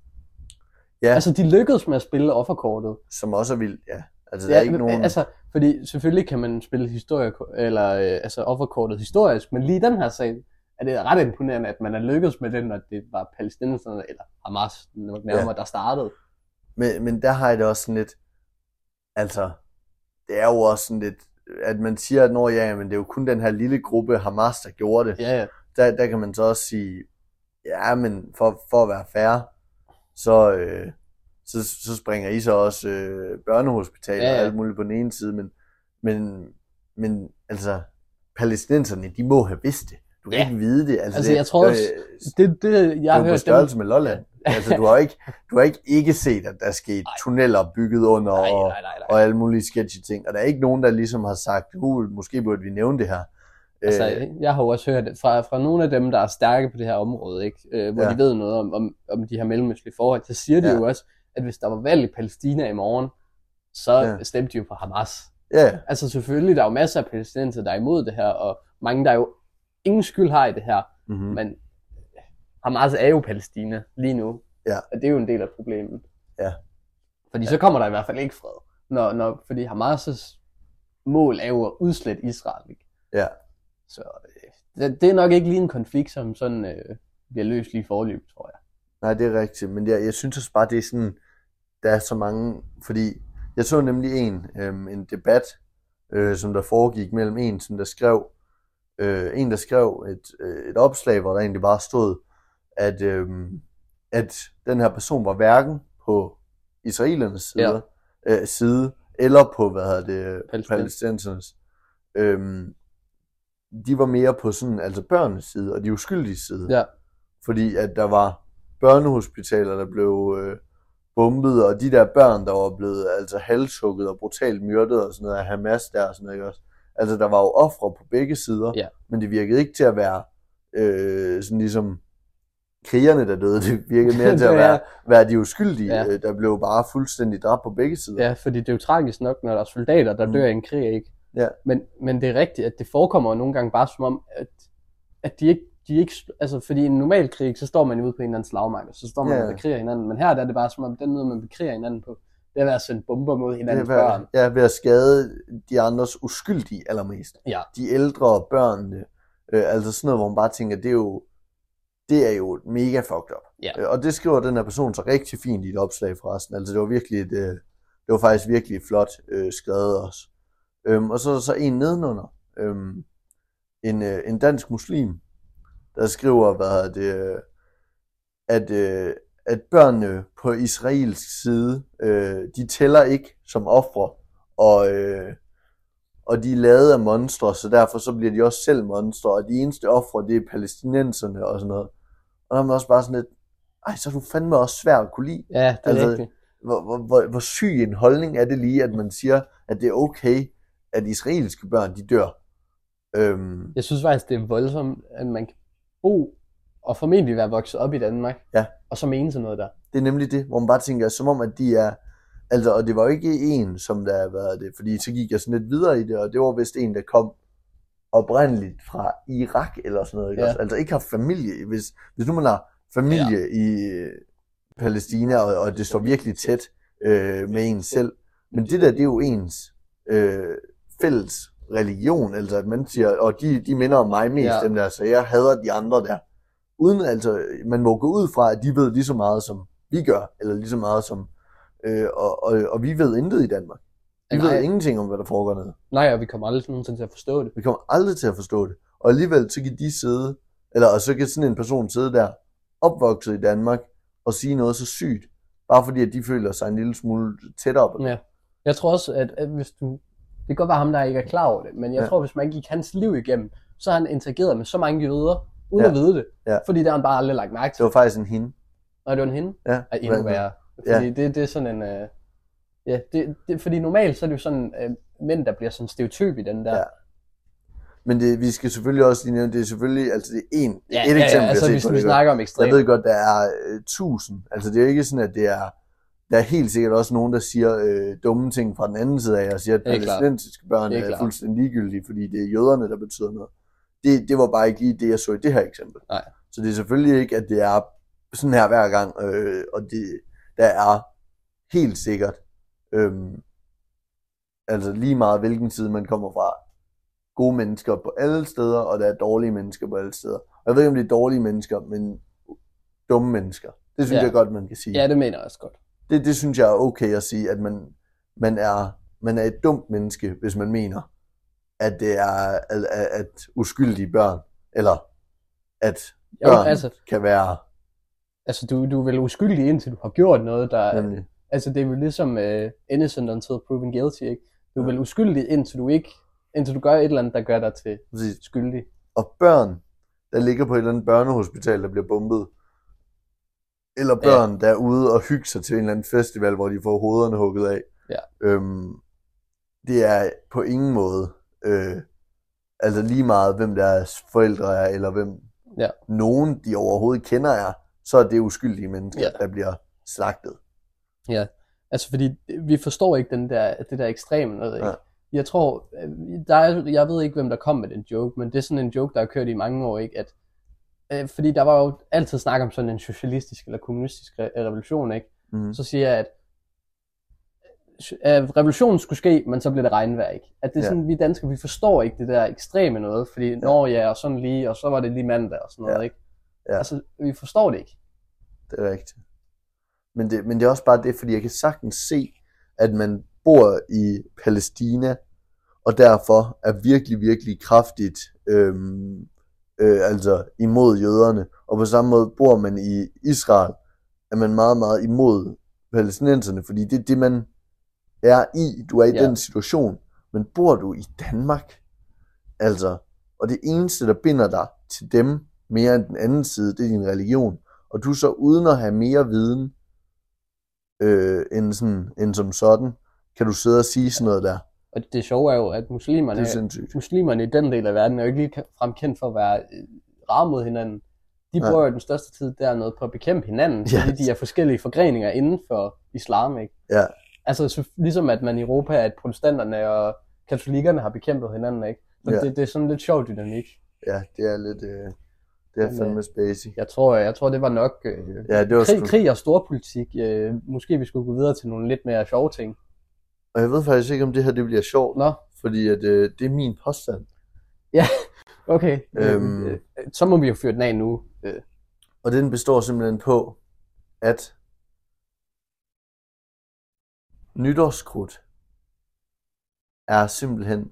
Ja. Altså, de lykkedes med at spille offerkortet. Som også er vildt, ja. Altså, der er ikke nogen... Altså, fordi selvfølgelig kan man spille historie, eller øh, altså offerkortet historisk, men lige den her sag er det ret imponerende, at man er lykkedes med den, når det var palæstinenserne, eller Hamas nærmere, ja. der startede. Men, men der har jeg det også sådan lidt, altså, det er jo også sådan lidt, at man siger, at når ja, men det er jo kun den her lille gruppe Hamas, der gjorde det. Ja, ja. Der, der kan man så også sige, ja, men for, for at være fair, så, øh, så, så springer I så også øh, børnehospitaler Ja, ja, og alt muligt på den ene side, men, men, men altså, palæstinenserne, de må have vidst det. Du kan Ja. ikke vide det. Altså, Altså, det, jeg tror også, Det, det, jeg det har er jo på hørt dem, størrelse med Lolland. Altså, du har ikke, du har ikke ikke set, at der er sket Nej. tunneller bygget under, Nej, og, nej, nej, nej. og alle mulige sketchy ting. Og der er ikke nogen, der ligesom har sagt, uh, måske burde vi nævne det her. Altså, Øh, jeg har jo også hørt fra, fra nogle af dem, der er stærke på det her område, ikke? Øh, hvor Ja. de ved noget om, om, om de her mellemøstlige forhold, så siger de Ja. jo også, at hvis der var valg i Palæstina i morgen, så ja. stemte de jo på Hamas. ja, Altså selvfølgelig, der er jo masser af palæstinenser, der er imod det her, og mange, der jo ingen skyld har i det her, mm-hmm. men Hamas er jo Palæstina lige nu, Ja. og det er jo en del af problemet. Ja. Fordi så kommer der i hvert fald ikke fred, når, når, fordi Hamas' mål er jo at udslette Israel, ikke? ja. Så øh, det, det er nok ikke lige en konflikt, som sådan øh, bliver løst lige forløb, tror jeg. Nej, det er rigtigt. Men jeg, jeg synes også bare, det er sådan, der er så mange, fordi jeg så nemlig en, øhm, en debat, øh, som der foregik mellem en, som der skrev, øh, en der skrev et, øh, et opslag, hvor der egentlig bare stod, at, øhm, at den her person var hverken på israelernes side, ja. øh, side eller på, hvad hedder det, Palæstin- palæstinensernes. Øhm, de var mere på sådan, altså børnenes side, og de uskyldige side. Ja. Fordi at der var børnehospitaler, der blev øh, bombet, og de der børn, der var blevet altså halshugget og brutalt myrdet og sådan noget af Hamas der og sådan noget, ikke også? Altså der var jo ofre på begge sider, Ja. men det virkede ikke til at være øh, sådan ligesom krigerne, der døde. Det virkede mere til at være, være de uskyldige, Ja. ja. der blev bare fuldstændig dræbt på begge sider. Ja, fordi det er jo tragisk nok, når der er soldater, der Mm. dør i en krig, ikke? Ja. Men, men det er rigtigt, at det forekommer nogle gange bare som om, at, at de ikke, de ikke, altså fordi i en normal krig, så står man jo ude på en eller anden slagmark, og så står man Ja. og bekriger hinanden. Men her der er det bare som om, den måde, man bekriger hinanden på, det er ved at sende bomber mod Det hinandens er børn. ved, ja, ved at skade de andres uskyldige allermest. Ja. De ældre børnene, øh, altså sådan noget, hvor man bare tænker, det er jo, det er jo mega fucked up. Ja. Øh, og det skriver den her person så rigtig fint i et opslag forresten. Altså det var virkelig et, øh, det var faktisk virkelig flot øh, skrevet også. Øhm, og så er der så en nedenunder, øhm, en, øh, en dansk muslim, der skriver, hvad det, øh, at, øh, at børnene på israelsk side, øh, de tæller ikke som ofre, og, øh, og de er lavet af monstre, så derfor så bliver de også selv monstre, og de eneste ofre, det er palæstinenserne og sådan noget. Og der er man også bare sådan lidt, ej, så er du fandme også svær at kunne lide. Ja, det er Altså, rigtigt. Hvor, hvor, hvor, hvor syg en holdning er det lige, at man siger, at det er okay, at israelske børn, de dør. Øhm, Jeg synes faktisk, det er voldsomt, at man kan bo og formentlig være vokset op i Danmark, Ja. og så mene sådan noget der. det er nemlig det, hvor man bare tænker, som om, at de er, altså, og det var jo ikke en, som der var det, fordi så gik jeg sådan lidt videre i det, og det var vist en, der kom oprindeligt fra Irak eller sådan noget, ikke? Ja. også? altså ikke har familie, hvis, hvis nu man har familie ja. i Palæstina, og, og det står virkelig tæt øh, med en selv, men det der, det er jo ens øh, fælles religion, altså at man siger, og de, de minder om mig mest, ja. dem der, så jeg hader de andre der. Uden altså, man må gå ud fra, at de ved lige så meget, som vi gør, eller lige så meget som, øh, og, og, og vi ved intet i Danmark. Vi Nej. ved ingenting om, hvad der foregår nede. Nej, og vi kommer aldrig nogensinde til at forstå det. Vi kommer aldrig til at forstå det. Og alligevel, så kan de sidde, eller og så kan sådan en person sidde der, opvokset i Danmark, og sige noget så sygt, bare fordi, at de føler sig en lille smule tættere på det. Ja. Jeg tror også, at, at hvis du... Det kan godt være ham, der ikke er klar over det, men jeg Ja. tror, hvis man gik hans liv igennem, så har han interageret med så mange jøder, uden Ja. at vide det. Ja. Fordi det har han bare aldrig lagt mærke Det til. var faktisk en hende. Og det var en hende. Ja, er endnu værre. Ja. Fordi det, det er sådan en... Øh, ja, det, det, fordi normalt så er det jo sådan øh, mænd, der bliver sådan stereotyp i den der. Ja. Men det, vi skal selvfølgelig også lige nævne, det er selvfølgelig, altså det er en, ja, et ja, eksempel, ja altså jeg hvis vi snakker om Jeg ekstrem. ved godt, der er øh, tusind. Altså det er jo ikke sådan, at det er... Der er helt sikkert også nogen, der siger øh, dumme ting fra den anden side af, og siger, at palæstinensiske børn er er, fuldstændig ligegyldige, fordi det er jøderne, der betyder noget. Det, det var bare ikke lige det, jeg så i det her eksempel. Nej. Så det er selvfølgelig ikke, at det er sådan her hver gang, øh, og det, der er helt sikkert, øh, altså lige meget hvilken side man kommer fra, gode mennesker på alle steder, og der er dårlige mennesker på alle steder. Og jeg ved ikke, om det er dårlige mennesker, men dumme mennesker. Det synes Ja. jeg godt, man kan sige. Ja, det mener jeg også godt. Det, det synes jeg er okay at sige, at man, man, er, man er et dumt menneske, hvis man mener, at det er at, at, at uskyldige børn, eller at Jo, børn altså, kan være altså du, du er vel uskyldig, indtil du har gjort noget, der... nemlig. Altså det er jo ligesom uh, innocent until proven guilty, ikke? Du er Ja. vel uskyldig, indtil du ikke... Indtil du gør et eller andet, der gør dig til Præcis. skyldig. Og børn, der ligger på et eller andet børnehospital, der bliver bombet, eller børn, der er ude og hygge sig til en eller anden festival, hvor de får hovederne hugget af. Ja. Øhm, det er på ingen måde, øh, altså lige meget, hvem deres forældre er, eller hvem Ja. nogen, de overhovedet kender er, så er det uskyldige mennesker, Ja. der bliver slagtet. Ja, altså fordi vi forstår ikke den der, det der ekstreme noget, ikke? Ja. Jeg tror, øh, der er, jeg ved ikke, hvem der kom med den joke, men det er sådan en joke, der har kørt i mange år, ikke? At, øh, fordi der var jo altid snak om sådan en socialistisk eller kommunistisk re- revolution, ikke? Mm. Så siger jeg, at, at revolutionen skulle ske, men så blev det regnvejr, ikke? At det er Ja. sådan, vi danskere, vi forstår ikke det der ekstreme noget, fordi, ja. når ja, og sådan lige, og så var det lige mandag og sådan noget, Ja. ikke? Ja. Altså, vi forstår det ikke. Det er rigtigt. Men det, men det er også bare det, fordi jeg kan sagtens se, at man bor i Palæstina, og derfor er virkelig, virkelig kraftigt øhm, øh, altså imod jøderne. Og på samme måde bor man i Israel, er man meget, meget imod palæstinenserne, fordi det er det, man er i. Du er i Ja. den situation. Men bor du i Danmark, altså, og det eneste, der binder dig til dem, mere end den anden side, det er din religion. Og du så uden at have mere viden, øh, end, sådan, end som sådan, kan du sidde og sige sådan noget der. Og det sjove er jo, at muslimerne, er muslimerne i den del af verden er jo ikke lige fremkendt for at være øh, rare mod hinanden. De bruger jo den største tid dernede på at bekæmpe hinanden, fordi de er forskellige forgreninger inden for islam, ikke? Ja. Altså så, ligesom at man i Europa, at protestanterne og katolikkerne har bekæmpet hinanden, ikke? Så Ja. det, det er sådan lidt sjov dynamik. Ja, det er lidt, øh, det er Men, fandme spacey. Jeg tror, jeg tror det var nok øh, Ja, det var krig, sgu... krig og storpolitik. Øh, måske vi skulle gå videre til nogle lidt mere sjove ting. Og jeg ved faktisk ikke, om det her det bliver sjovt, Nå, fordi at, øh, det er min påstand. okay. Øhm. Øh, så må vi jo fyre den af nu. Øh, Og den består simpelthen på, at nytårskrudt er simpelthen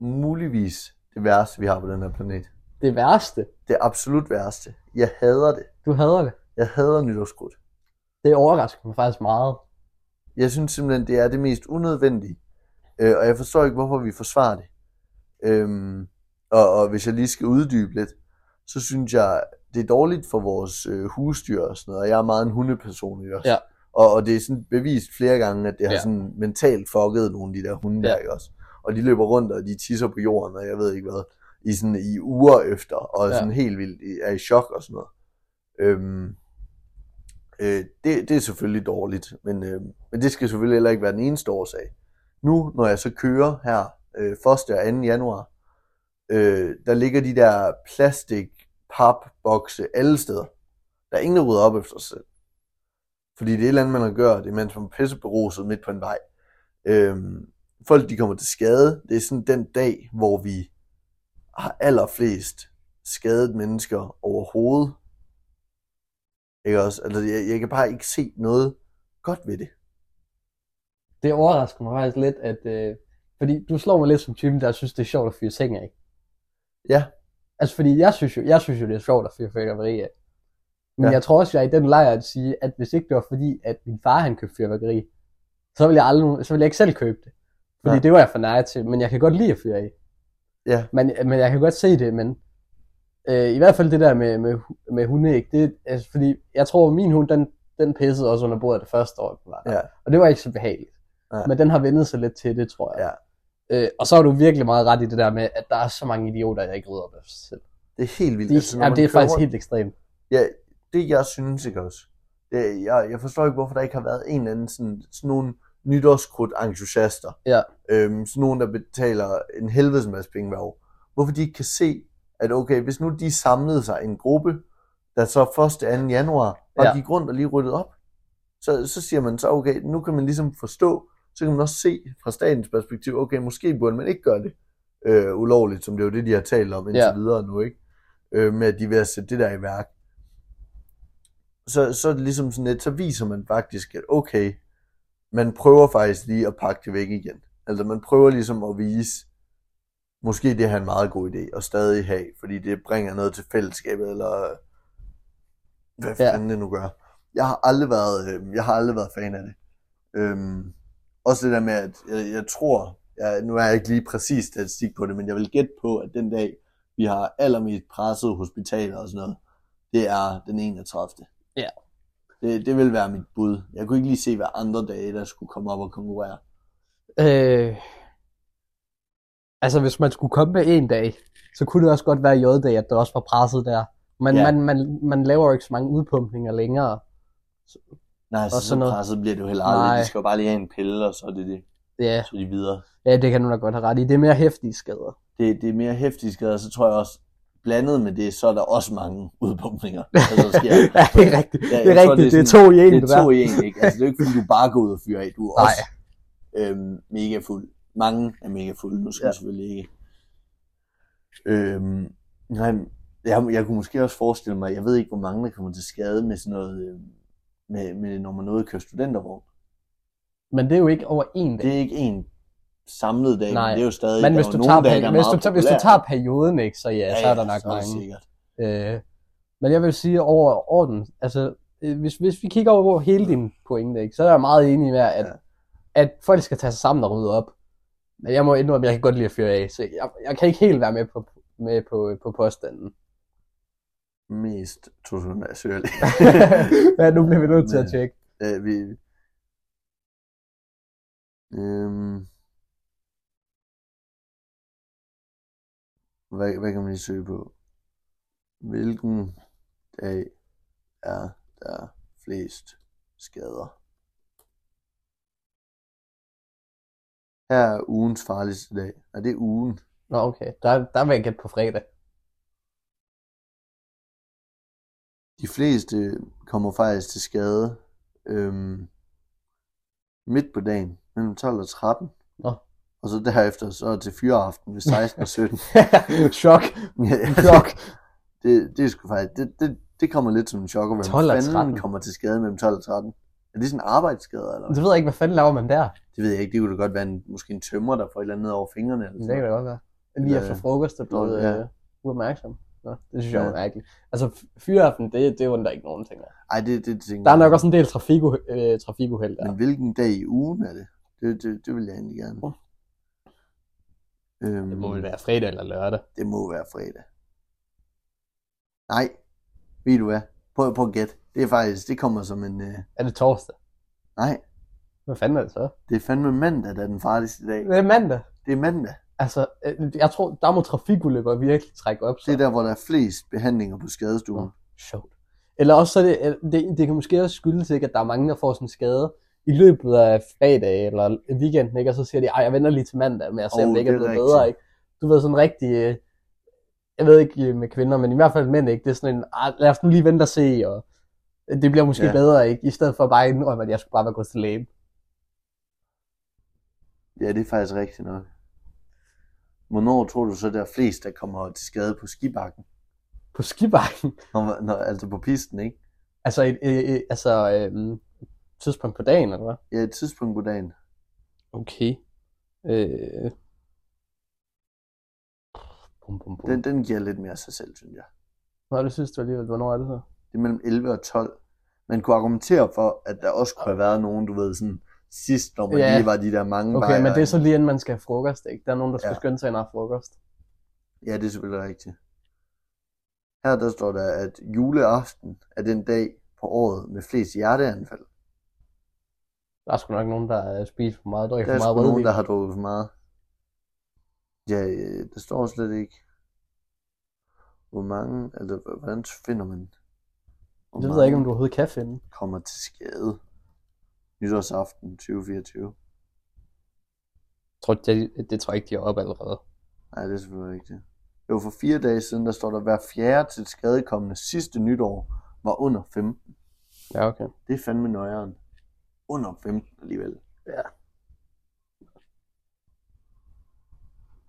muligvis det værste, vi har på den her planet. Det værste. Det absolut værste. Jeg hader det. Du hader det. Jeg hader nytårskrudt. Det overrasker mig faktisk meget. Jeg synes simpelthen, det er det mest unødvendige. Øh, og jeg forstår ikke, hvorfor vi forsvarer det. Øhm, og, og hvis jeg lige skal uddybe lidt, så synes jeg, det er dårligt for vores øh, husdyr og sådan noget. Og jeg er meget en hundeperson ikke også. Ja. Og, og det er sådan bevist flere gange, at det har Ja. sådan mentalt fucket nogle af de der hunde Ja. der, ikke også. Og de løber rundt, og de tisser på jorden, og jeg ved ikke hvad, i sådan i uger efter, og Ja. sådan helt vildt er i chok og sådan noget. Øhm, øh, det, det er selvfølgelig dårligt, men, øh, men det skal selvfølgelig heller ikke være den eneste årsag. Nu, når jeg så kører her øh, 1. og 2. januar, øh, der ligger de der plastik papbokse alle steder. Der er ingen, der rydder op efter sig selv. Fordi det er et eller andet, man har gjort, det er mens man er pisseberuset midt på en vej. Øhm, folk, de kommer til skade. Det er sådan den dag, hvor vi har allerflest skadet mennesker overhovedet. Ikke også? Altså, jeg, jeg kan bare ikke se noget godt ved det. Det overrasker mig faktisk lidt, at... Øh, fordi du slår mig lidt som typen, der synes, det er sjovt at fyre ting af. Ja. Altså, fordi jeg synes jo, jeg synes jo det er sjovt at fyre fyrværkeri af. Men Ja. jeg tror også, jeg er i den lejr at sige, at hvis ikke det var fordi, at min far han købte fyrværkeri, så ville jeg, aldrig, så ville jeg ikke selv købe det. Fordi Nej. det var jeg for nej til, men jeg kan godt lide at fyre af. Ja. Men, men jeg kan godt se det, men øh, i hvert fald det der med, med, med hundeæg, det, altså, fordi jeg tror, min hund, den, den pissede også under bordet det første år, den var der. Ja. Og det var ikke så behageligt. Nej. Men den har vendet sig lidt til det, tror jeg. Ja. Øh, og så har du virkelig meget ret i det der med, at der er så mange idioter, jeg ikke rydder op efter selv. Det er helt vildt. De, Altså, man det er faktisk rundt- helt ekstremt. Ja, det jeg synes ikke også. Det, jeg, jeg forstår ikke, hvorfor der ikke har været en eller anden sådan, sådan nogle nytårskrudt entusiaster. Ja. Øhm, sådan nogen, der betaler en helvedes masse penge hver år. Hvorfor de ikke kan se, at okay, hvis nu de samlede sig en gruppe, der så 1. 2. januar bare Ja. ja. gik rundt og lige ryddede op, så, så siger man så, okay, nu kan man ligesom forstå, så kan man også se fra statens perspektiv, okay, måske burde man ikke gøre det øh, ulovligt, som det er jo det, de har talt om indtil ja. videre nu, ikke? Øh, med at de er ved at sætte det der i værk så, så er det ligesom sådan lidt, så viser man faktisk, at okay, man prøver faktisk lige at pakke det væk igen. Altså man prøver ligesom at vise, måske det her er en meget god idé at stadig have, fordi det bringer noget til fællesskabet, eller hvad Ja. fanden det nu gør. Jeg har aldrig været, øh, jeg har aldrig været fan af det. Øhm, også det der med, at jeg, jeg tror, jeg, nu er jeg ikke lige præcis statistik på det, men jeg vil gætte på, at den dag, vi har allermest presset hospitaler og sådan noget, det er den 31. Ja. Det, det vil være mit bud. Jeg kunne ikke lige se, hvad andre dage, der skulle komme op og konkurrere. Øh, altså, hvis man skulle komme med en dag, så kunne det også godt være J-dag, at der også var presset der. Men Ja. man, man, man laver jo ikke så mange udpumpninger længere. Nej, så, Og så noget. presset bliver det jo heller aldrig. Nej. De skal jo bare lige have en pille, og så er det det. Ja, Så de videre. ja det kan du da godt have ret i. Det er mere hæftige skader. Det, det er mere hæftige skader, så tror jeg også, blandet med det, så er der også mange udpumpninger. Altså, der sker. ja, det er rigtigt. Ja, det er tror, rigtigt. det er Det er to i en, det er to i en, ikke? Altså, det er jo ikke, fordi du bare går ud og fyrer af. Du er Nej. også øhm, mega fuld. Mange er mega fulde. Nu skal Ja. selvfølgelig ikke. Øhm, nej, jeg, jeg kunne måske også forestille mig, jeg ved ikke, hvor mange der kommer til skade med sådan noget, øhm, med, med når man ude og køre studentervogn. Men det er jo ikke over en dag. Det er ikke en samlet dag, Nej. men det er jo stadig, Men hvis du, tager, dage, der er hvis, du, tager, hvis du populære. tager perioden, ikke, så ja, så er der nok så mange. sikkert. Øh, men jeg vil sige over orden, altså øh, hvis, hvis vi kigger over hele din pointe, ikke, så er jeg meget enig med, at, Ja. ja. at folk skal tage sig sammen og rydde op. Men jeg må indrømme, at jeg kan godt lide at fyre af, så jeg, jeg kan ikke helt være med på, med på, på påstanden. Mest totalnasørlig. ja, nu bliver vi nødt til at tjekke. øh, vi... Øhm... Hvad, hvad kan man lige søge på? Hvilken dag er der flest skader? Her er ugens farligste dag. Er det ugen? Nå, okay. Der, der vil jeg gætte på fredag. De fleste kommer faktisk til skade øhm, midt på dagen, mellem 12 og 13. Nå. Og så derefter så til fyreaften ved 16 og 17. Chok. Ja, Chok. det, det er sgu faktisk, det, det, det kommer lidt som en chok, hvem 12 og fanden 13. kommer til skade mellem 12 og 13. Er det sådan en arbejdsskade, eller? Det ved jeg ikke, hvad fanden laver man der? Det ved jeg ikke, det kunne da godt være en, måske en tømmer, der får et eller andet ned over fingrene. Eller Det sådan kan noget. det godt være. Lige efter frokost er blevet Ja. uh, uopmærksom. Nå, det synes jeg Ja. var mærkeligt. Altså, fyreaften, det, det undrer ikke nogen ting. Ej, det, det tænker Der er jeg. nok også en del trafiko, øh, trafikuheld der. Men hvilken dag i ugen er det? Det, det, det vil jeg egentlig gerne. Oh. Øhm, Det må vel være fredag eller lørdag. Det må være fredag. Nej, ved du hvad? Prøv, prøv at gætte. Det er faktisk, det kommer som en... Øh... Er det torsdag? Nej, Hvad fanden er det så? det er fandme mandag, der er den farligste dag. Det er mandag. Det er mandag. Altså, øh, jeg tror, der må trafikulykker virkelig trække op. Så. Det er der, hvor der er flest behandlinger på skadestuen. Nå. Sjovt. Eller også så det, øh, det, det kan måske også skyldes ikke, at der er mange, der får sådan en skade i løbet af fredag eller weekenden, ikke? og så siger de, ej, jeg venter lige til mandag med at se, Oh, om det ikke er det blevet rigtigt. bedre. Ikke? Du ved, sådan rigtig, øh, jeg ved ikke øh, med kvinder, men i hvert fald mænd, ikke? det er sådan en, ah, lad os nu lige vente og se, og det bliver måske Ja. bedre, ikke? i stedet for bare indrømme, at jeg skulle bare være gået til lægen. Ja, det er faktisk rigtigt nok. Hvornår tror du så, der er flest, der kommer til skade på skibakken? På skibakken, Når, når, altså på pisten, ikke? altså et, et altså, øh, tidspunkt på dagen, eller hvad? Ja, et tidspunkt på dagen. Okay. Øh. Bum, bum, bum. Den, den giver lidt mere sig selv, synes jeg. Nå, det synes du alligevel. Hvornår er det så? Det er mellem 11 og 12. Man kunne argumentere for, at der også kunne have været nogen, du ved, sådan sidst, når man Ja. lige var de der mange Okay, men det er så lige inden man skal have frokost, ikke? Der er nogen, der skal Ja. ja. skynde sig ind og have frokost. Ja, det er selvfølgelig rigtigt. Her der står der, at juleaften er den dag på året med flest hjerteanfald. Der er sgu nok nogen, der øh, spiser for meget, Der drikker er for meget nogen, rødvin. der har drukket for meget. Ja, øh, der står slet ikke, hvor mange, altså hvordan finder man, hvor Det ved jeg ikke, om du overhovedet kan finde. kommer til skade nytårsaften 2024. Jeg tror, det, det tror jeg ikke, de er op allerede. Nej, det er selvfølgelig rigtigt. Jo, for fire dage siden, der står der, hver fjerde til skadekommende sidste nytår var under 15. Ja, okay. Det er fandme nøjeren. Under 15 alligevel. Ja.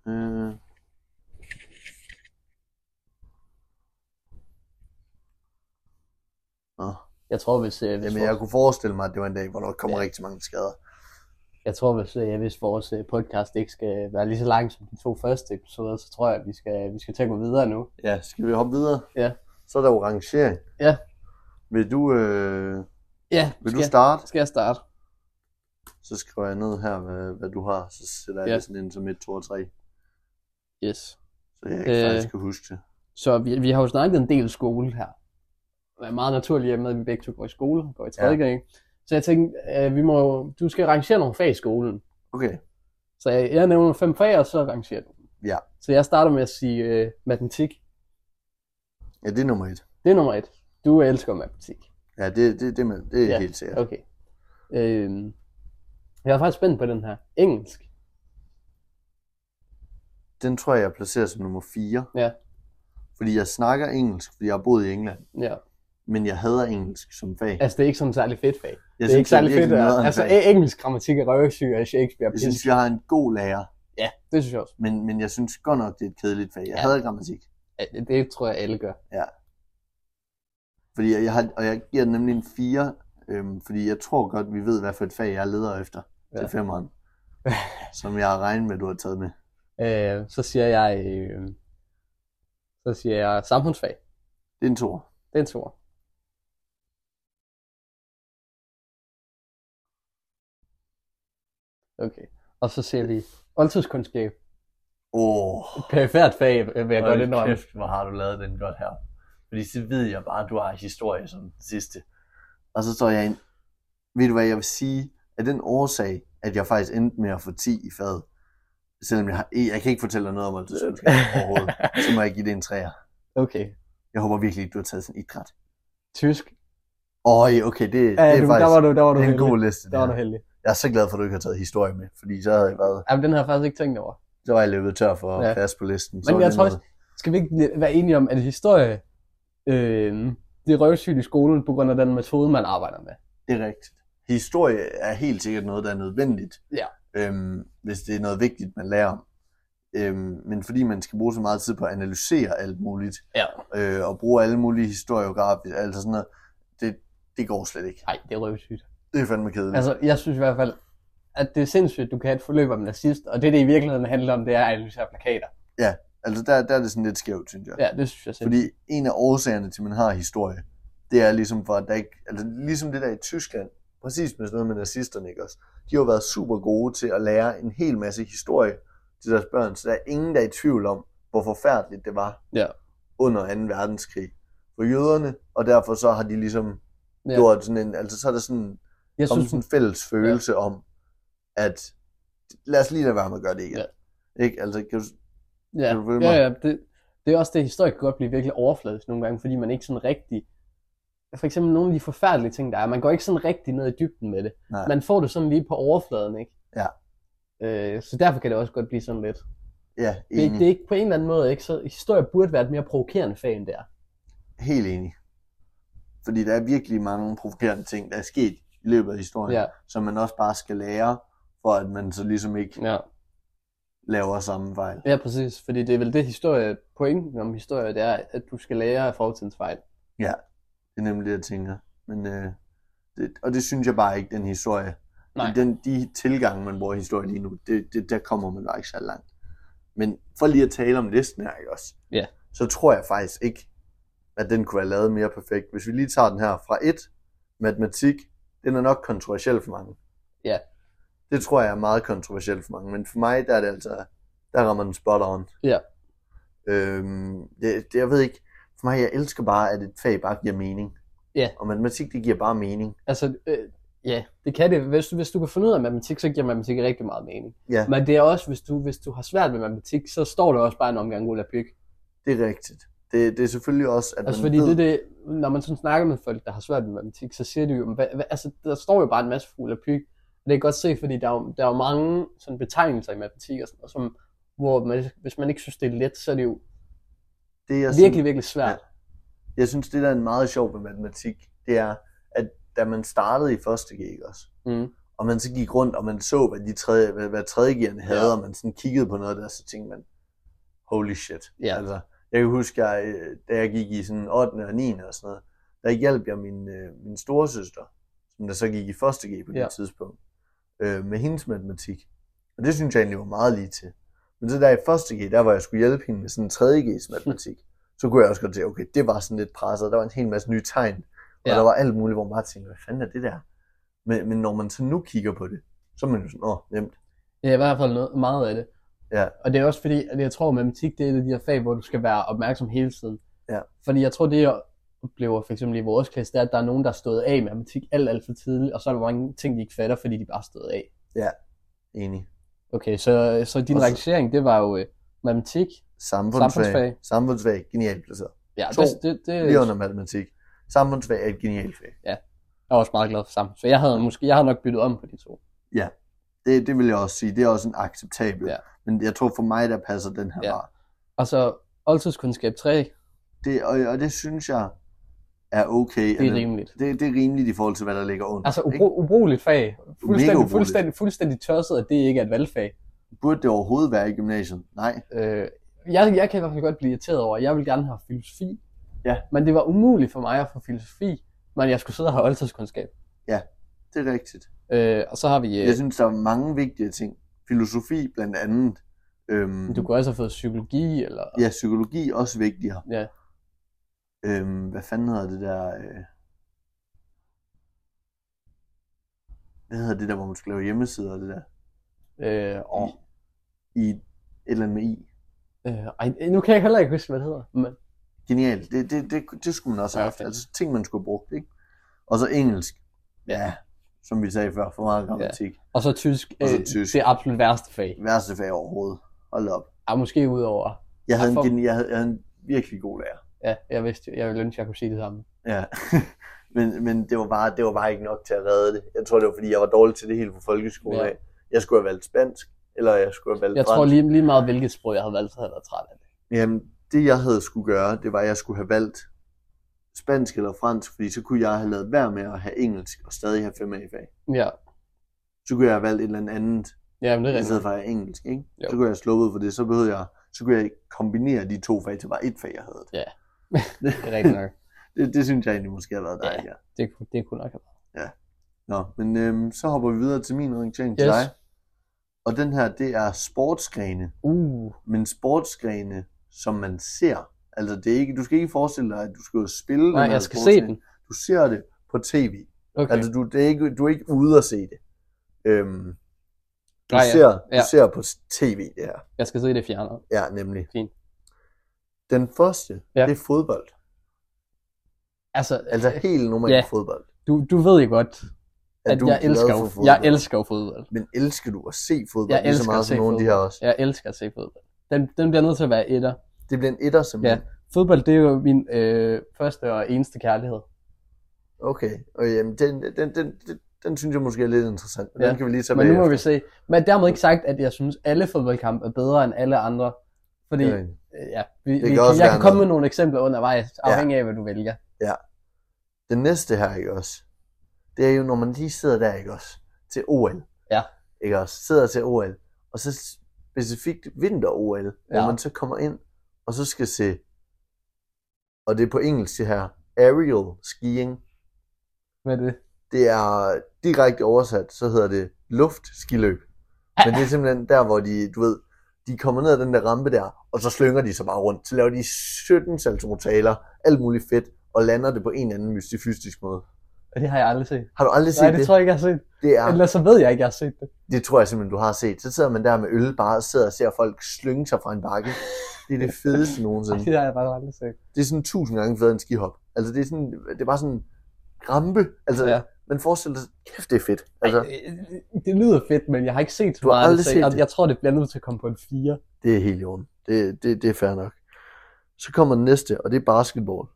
Øh. Nå, Jeg tror, hvis, øh, hvis, jamen jeg vores, kunne forestille mig, at det var en dag, hvor der kommer Ja. rigtig mange skader. jeg tror, hvis, øh, hvis vores øh, podcast ikke skal være lige så lang som de to første episoder, så tror jeg, at vi skal, vi skal til at gå videre nu. Ja, skal vi hoppe videre? Ja. Så er der jo rangering. Ja. Vil du, øh, Ja, vil skal, du starte? skal jeg starte? Så skriver jeg ned her, hvad, hvad du har. Så sætter jeg Ja. det sådan ind som 1, 2 og 3. Yes. Så jeg ikke Øh. faktisk kan huske det. Så vi, vi har jo snakket en del skole her. Det er meget naturligt, at vi begge to går i skole, går i 3. Ja. Ja. Så jeg tænkte, øh, vi må, du skal rangere nogle fag i skolen. Okay. Så jeg, jeg nævner fem fag, og så rangerer du. Ja. Så jeg starter med at sige øh, matematik. Ja, det er nummer et. Det er nummer et. Du elsker matematik. Ja, det, det, det, med, det er Ja, helt sikkert. Okay. Øh, jeg er faktisk spændt på den her. Engelsk. Den tror jeg, jeg placerer som nummer 4. Ja. Fordi jeg snakker engelsk, fordi jeg har boet i England. Ja. Men jeg hader engelsk som fag. Altså, det er ikke sådan særlig fedt fag. Jeg det er ikke særlig fedt. at- Altså, fag. engelsk grammatik er røvsyg af Shakespeare. Jeg synes, jeg har en god lærer. Ja, det synes jeg også. Men, men jeg synes godt nok, det er et kedeligt fag. Jeg Ja. hader grammatik. Ja, Det, det tror jeg, alle gør. Fordi jeg, jeg har, og jeg giver den nemlig en 4, Øhm, fordi jeg tror godt, vi ved, hvad for et fag jeg leder efter ja. Til femmeren. som jeg har regnet med, du har taget med. Øh, så siger jeg, øh, så siger jeg samfundsfag. Det er en tor. Det er en toer. Okay. Og så ser vi oldtidskundskab. Åh, oh, Perifært fag, vil jeg godt indrømme. kæft, hvor har du lavet den godt her. Fordi så ved jeg bare, at du har historie som den sidste. Og så står jeg ind. Ved du hvad, jeg vil sige, at den årsag, at jeg faktisk endte med at få 10 i faget, selvom jeg har, jeg kan ikke fortælle dig noget om oldtidskundskab overhovedet, så må jeg give det en træer. Okay. Jeg håber virkelig ikke, du har taget sådan idræt. Tysk. Åh, okay, det, det Ja, er du, faktisk der var du, der var du det en heldig. god liste. Der var Det du heldig. Jeg er så glad for, at du ikke har taget historie med, fordi så havde jeg været, Jamen, den har jeg faktisk ikke tænkt over. så var jeg løbet tør for Ja. plads på listen. Men var jeg det tror noget- skal vi ikke være enige om, at historie, øh, det er røvsygt i skolen, på grund af den metode, man arbejder med. Det er rigtigt. Historie er helt sikkert noget, der er nødvendigt, Ja. øhm, hvis det er noget vigtigt, man lærer om. Øhm, men fordi man skal bruge så meget tid på at analysere alt muligt, Ja. øh, og bruge alle mulige historiografier, altså sådan noget, det, det går slet ikke. Nej, det er røvsygt. Det er fandme kedeligt. Altså, jeg synes i hvert fald, at det er sindssygt, at du kan have et forløb om nazist, og det, det i virkeligheden handler om, det er at analysere plakater. Altså der, der er det sådan lidt skævt, synes jeg. Ja, det synes jeg selv. Fordi en af årsagerne til, at man har historie, det er ligesom for, at der ikke, altså ligesom det der i Tyskland, præcis med sådan noget med nazisterne, ikke også? De har jo været super gode til at lære en hel masse historie til deres børn, så der er ingen, der er i tvivl om, hvor forfærdeligt det var Ja. under 2. verdenskrig for jøderne, og derfor så har de ligesom Ja. gjort sådan en, altså så er der sådan, jeg synes, sådan en fælles følelse ja. om, at lad os lige lade være med at gøre det igen. Ja. Ikke? Altså, kan du, ja, ja, ja, det, det er også det, historie kan godt blive virkelig overfladisk nogle gange, fordi man ikke sådan rigtig, for eksempel nogle af de forfærdelige ting, der er, man går ikke sådan rigtig ned i dybden med det. nej, Man får det sådan lige på overfladen, ikke? Ja. Øh, så derfor kan det også godt blive sådan lidt. ja, Det, enig. det er ikke på en eller anden måde, ikke? Så historie burde være et mere provokerende fag, end det er. Helt enig. Fordi der er virkelig mange provokerende ting, der er sket i løbet af historien, Ja. som man også bare skal lære, for at man så ligesom ikke Ja. Laver samme fejl. Ja, præcis. Fordi det er vel det historie, pointen om historie, det er, at du skal lære af fortidens fejl. Ja, det er nemlig det, jeg tænker. Men, øh, det, og det synes jeg bare ikke, den historie. Nej. Den, de tilgange, man bruger i historie lige nu, det, det, der kommer man bare ikke så langt. Men for lige at tale om listen her, ikke også? Ja. Så tror jeg faktisk ikke, at den kunne være lavet mere perfekt. Hvis vi lige tager den her fra 1, matematik, den er nok kontroversiel for mange. Ja. Det tror jeg er meget kontroversielt for mange, men for mig, der er det altså, der rammer den spot on. Ja. Øhm, det, det, jeg ved ikke, for mig, jeg elsker bare, at et fag bare giver mening. Ja. Og matematik, det giver bare mening. Altså, øh, ja, det kan det. Hvis, du- hvis du kan finde ud af matematik, så giver matematik rigtig meget mening. Ja, Men det er også, hvis du, hvis du har svært med matematik, så står der også bare en omgang Ulla Pyg. det er rigtigt. Det, det er selvfølgelig også, at Altså man fordi ved, det, det, når man sådan snakker med folk, der har svært med matematik, så siger de jo, hvad, hvad, altså der står jo bare en masse Ulla Pyg. Det kan godt se, fordi der er, jo- der er jo mange sådan betegnelser i matematik, og sådan, og som, hvor man, hvis man ikke synes, det er let, så er det jo det er virkelig, virkelig svært. Jeg synes, det der er meget sjovt med matematik, det er, at da man startede i første G, også? Mm. Og man så gik rundt, og man så, hvad de tredje, hvad, hvad tredje havde, Ja. og man sådan kiggede på noget der, så tænkte man, holy shit. Ja. Altså, jeg kan huske, jeg, da jeg gik i sådan 8. og 9. og sådan noget, der hjalp jeg min, øh, min storesøster, som der så gik i første G på det Ja. tidspunkt, øh, med hendes matematik. Og det synes jeg egentlig var meget lige til. Men så der i første G, der hvor jeg skulle hjælpe hende med sådan en 3. G's matematik, så kunne jeg også godt se, okay, det var sådan lidt presset, der var en hel masse nye tegn, og Ja. der var alt muligt, hvor man tænkte, hvad fanden er det der? Men, men når man så nu kigger på det, så er man jo sådan, åh, nemt. Ja, i hvert fald noget, meget af det. Ja. Og det er også fordi, at jeg tror, at matematik det er et af de her fag, hvor du skal være opmærksom hele tiden. Ja. Fordi jeg tror, det jeg oplever for eksempel i vores klasse, det er, at der er nogen, der er stået af i matematik alt, alt for tidligt, og så er der mange ting, de ikke fatter, fordi de bare er stået af. Enig. Okay, så, så din så- rangering, det var jo øh, matematik. Samfundsfag. Samfundsfag. Samfundsfag, genialt placeret. Ja, To. det, det, det, Lige under matematik. Samfundsfag er et genialt fag. jeg er også meget glad for sammen. Så jeg havde måske, jeg havde nok byttet om på de to. Det, det vil jeg også sige. Det er også en acceptabel. Ja. Men jeg tror for mig, der passer den her Ja. bare. Og så oldtidskundskab 3, Det, og, og det synes jeg er okay. det er rimeligt. det, det er rimeligt i forhold til, hvad der ligger under. Altså ubru- ubrugeligt fag. Fuldstændig, ubrugeligt. fuldstændig, fuldstændig tosset, at det ikke er et valgfag. Burde det overhovedet være i gymnasiet? Nej. Øh, jeg, jeg kan i hvert fald godt blive irriteret over, at jeg vil gerne have filosofi. Ja. Men det var umuligt for mig at få filosofi, men jeg skulle sidde og have oldtidskundskab. Det er rigtigt. Øh, og så har vi... Øh, Jeg synes, der er mange vigtige ting. Filosofi blandt andet. Øhm, du kunne også have fået psykologi, eller... Ja, psykologi er også vigtigere. Ja. Øhm, hvad fanden hedder det der... Øh... Hvad hedder det der, hvor man skal lave hjemmesider og det der? Øh, og, I et eller andet med i. øh, ej, nu kan jeg heller ikke huske, hvad det hedder. Men, Genialt. Det, det, det, det skulle man også have Ja, haft. Altså ting, man skulle have brugt, ikke? Og så engelsk. Ja, som vi sagde før, for meget grammatik. og så tysk. Og så øh, tysk. Det absolut værste fag. Værste fag overhovedet. Hold op. Ja, måske udover... Jeg havde, Ja, en, jeg, havde, jeg havde en virkelig god lærer. Ja, jeg vidste, jeg ville ønske, jeg kunne sige det samme. Ja. men, men det var, bare, det var bare ikke nok til at redde det. Jeg tror, det var, fordi jeg var dårlig til det hele på folkeskolen Ja. af. Jeg skulle have valgt spansk, eller jeg skulle have valgt Jeg tror fransk. lige, lige meget, hvilket sprog jeg havde valgt, så havde jeg været træt af det. Jamen, det jeg havde skulle gøre, det var, at jeg skulle have valgt spansk eller fransk, fordi så kunne jeg have lavet være med at have engelsk og stadig have 5 A-fag. Ja, Så kunne jeg have valgt et eller andet, ja men det er i stedet rigtigt. for at have engelsk, ikke? Jo. Så kunne jeg have sluppet for det, så behøvede jeg, så kunne jeg kombinere de to fag til bare et fag, jeg havde. Det er rigtigt nok. Det, det synes jeg egentlig måske har været Ja. dejligt, ja. Det, det kunne nok have været. Nå, men øhm, så hopper vi videre til min til Yes. dig. Og den her, det er sportsgrene. Uh, Men sportsgrene, som man ser. Altså, det er ikke, du skal ikke forestille dig, at du skal spille nej, den jeg skal se den. Du ser det på tv. Okay. Altså, du, det er ikke, du er ikke ude at se det. Øhm, du, Nej, ja. ser, du Ja. ser på tv det her. Jeg skal se det fjernet. Ja, nemlig. Fint. Den første, Ja. det er fodbold. Altså, Altså helt normal Ja. fodbold. du, du ved jo godt, Er at du jeg elsker, jo, fodbold? jeg elsker fodbold. Men elsker du at se fodbold? Jeg lige så meget at som nogle af de her også. Jeg elsker at se fodbold. Den, den bliver nødt til at være etter. Det bliver en etter simpelthen. Fodbold, det er jo min øh, første og eneste kærlighed. Okay, og jamen, den, den, den, den, den synes jeg måske er lidt interessant. Men Ja. Den kan vi lige tage Men nu må bagefter. vi se. Men dermed ikke sagt, at jeg synes, at alle fodboldkampe er bedre end alle andre. Fordi, Ja, øh, ja, vi, vi, kan jeg kan komme noget. med nogle eksempler undervejs, afhængig af, hvad du vælger. Den næste her, ikke også? Det er jo, når man lige sidder der, ikke også? Til OL. Ja. Ikke også? Sidder til OL. Og så specifikt vinter-OL, ja. hvor Ja. man så kommer ind, og så skal se, og det er på engelsk det her, aerial skiing. Hvad er det? Det er direkte oversat, så hedder det luftskiløb. Men det er simpelthen der, hvor de, du ved, de kommer ned ad den der rampe der, og så slynger de sig bare rundt. Så laver de 17 saltomortaler, alt muligt fedt, og lander det på en eller anden mystifystisk måde. Og det har jeg aldrig set. Har du aldrig set Nej, det? det tror jeg ikke, jeg har set. Det, er, Ellers så ved jeg ikke, jeg har set det. det tror jeg simpelthen, du har set. Så sidder man der med øl, bare og sidder og ser folk slynge sig fra en bakke. Det er det fedeste nogensinde. Det har jeg bare aldrig set. Det er sådan tusind gange federe end skihop. Altså det er sådan, det er bare sådan rampe. Altså, Ja. Ja. man forestiller sig, kæft det er fedt. Altså, Altså, det lyder fedt, men jeg har ikke set så Du har meget. aldrig set jeg, det? jeg tror, det bliver nødt til at komme på en 4. det er helt i orden. Det, det, det er fair nok. Så kommer den næste, og det er basketball.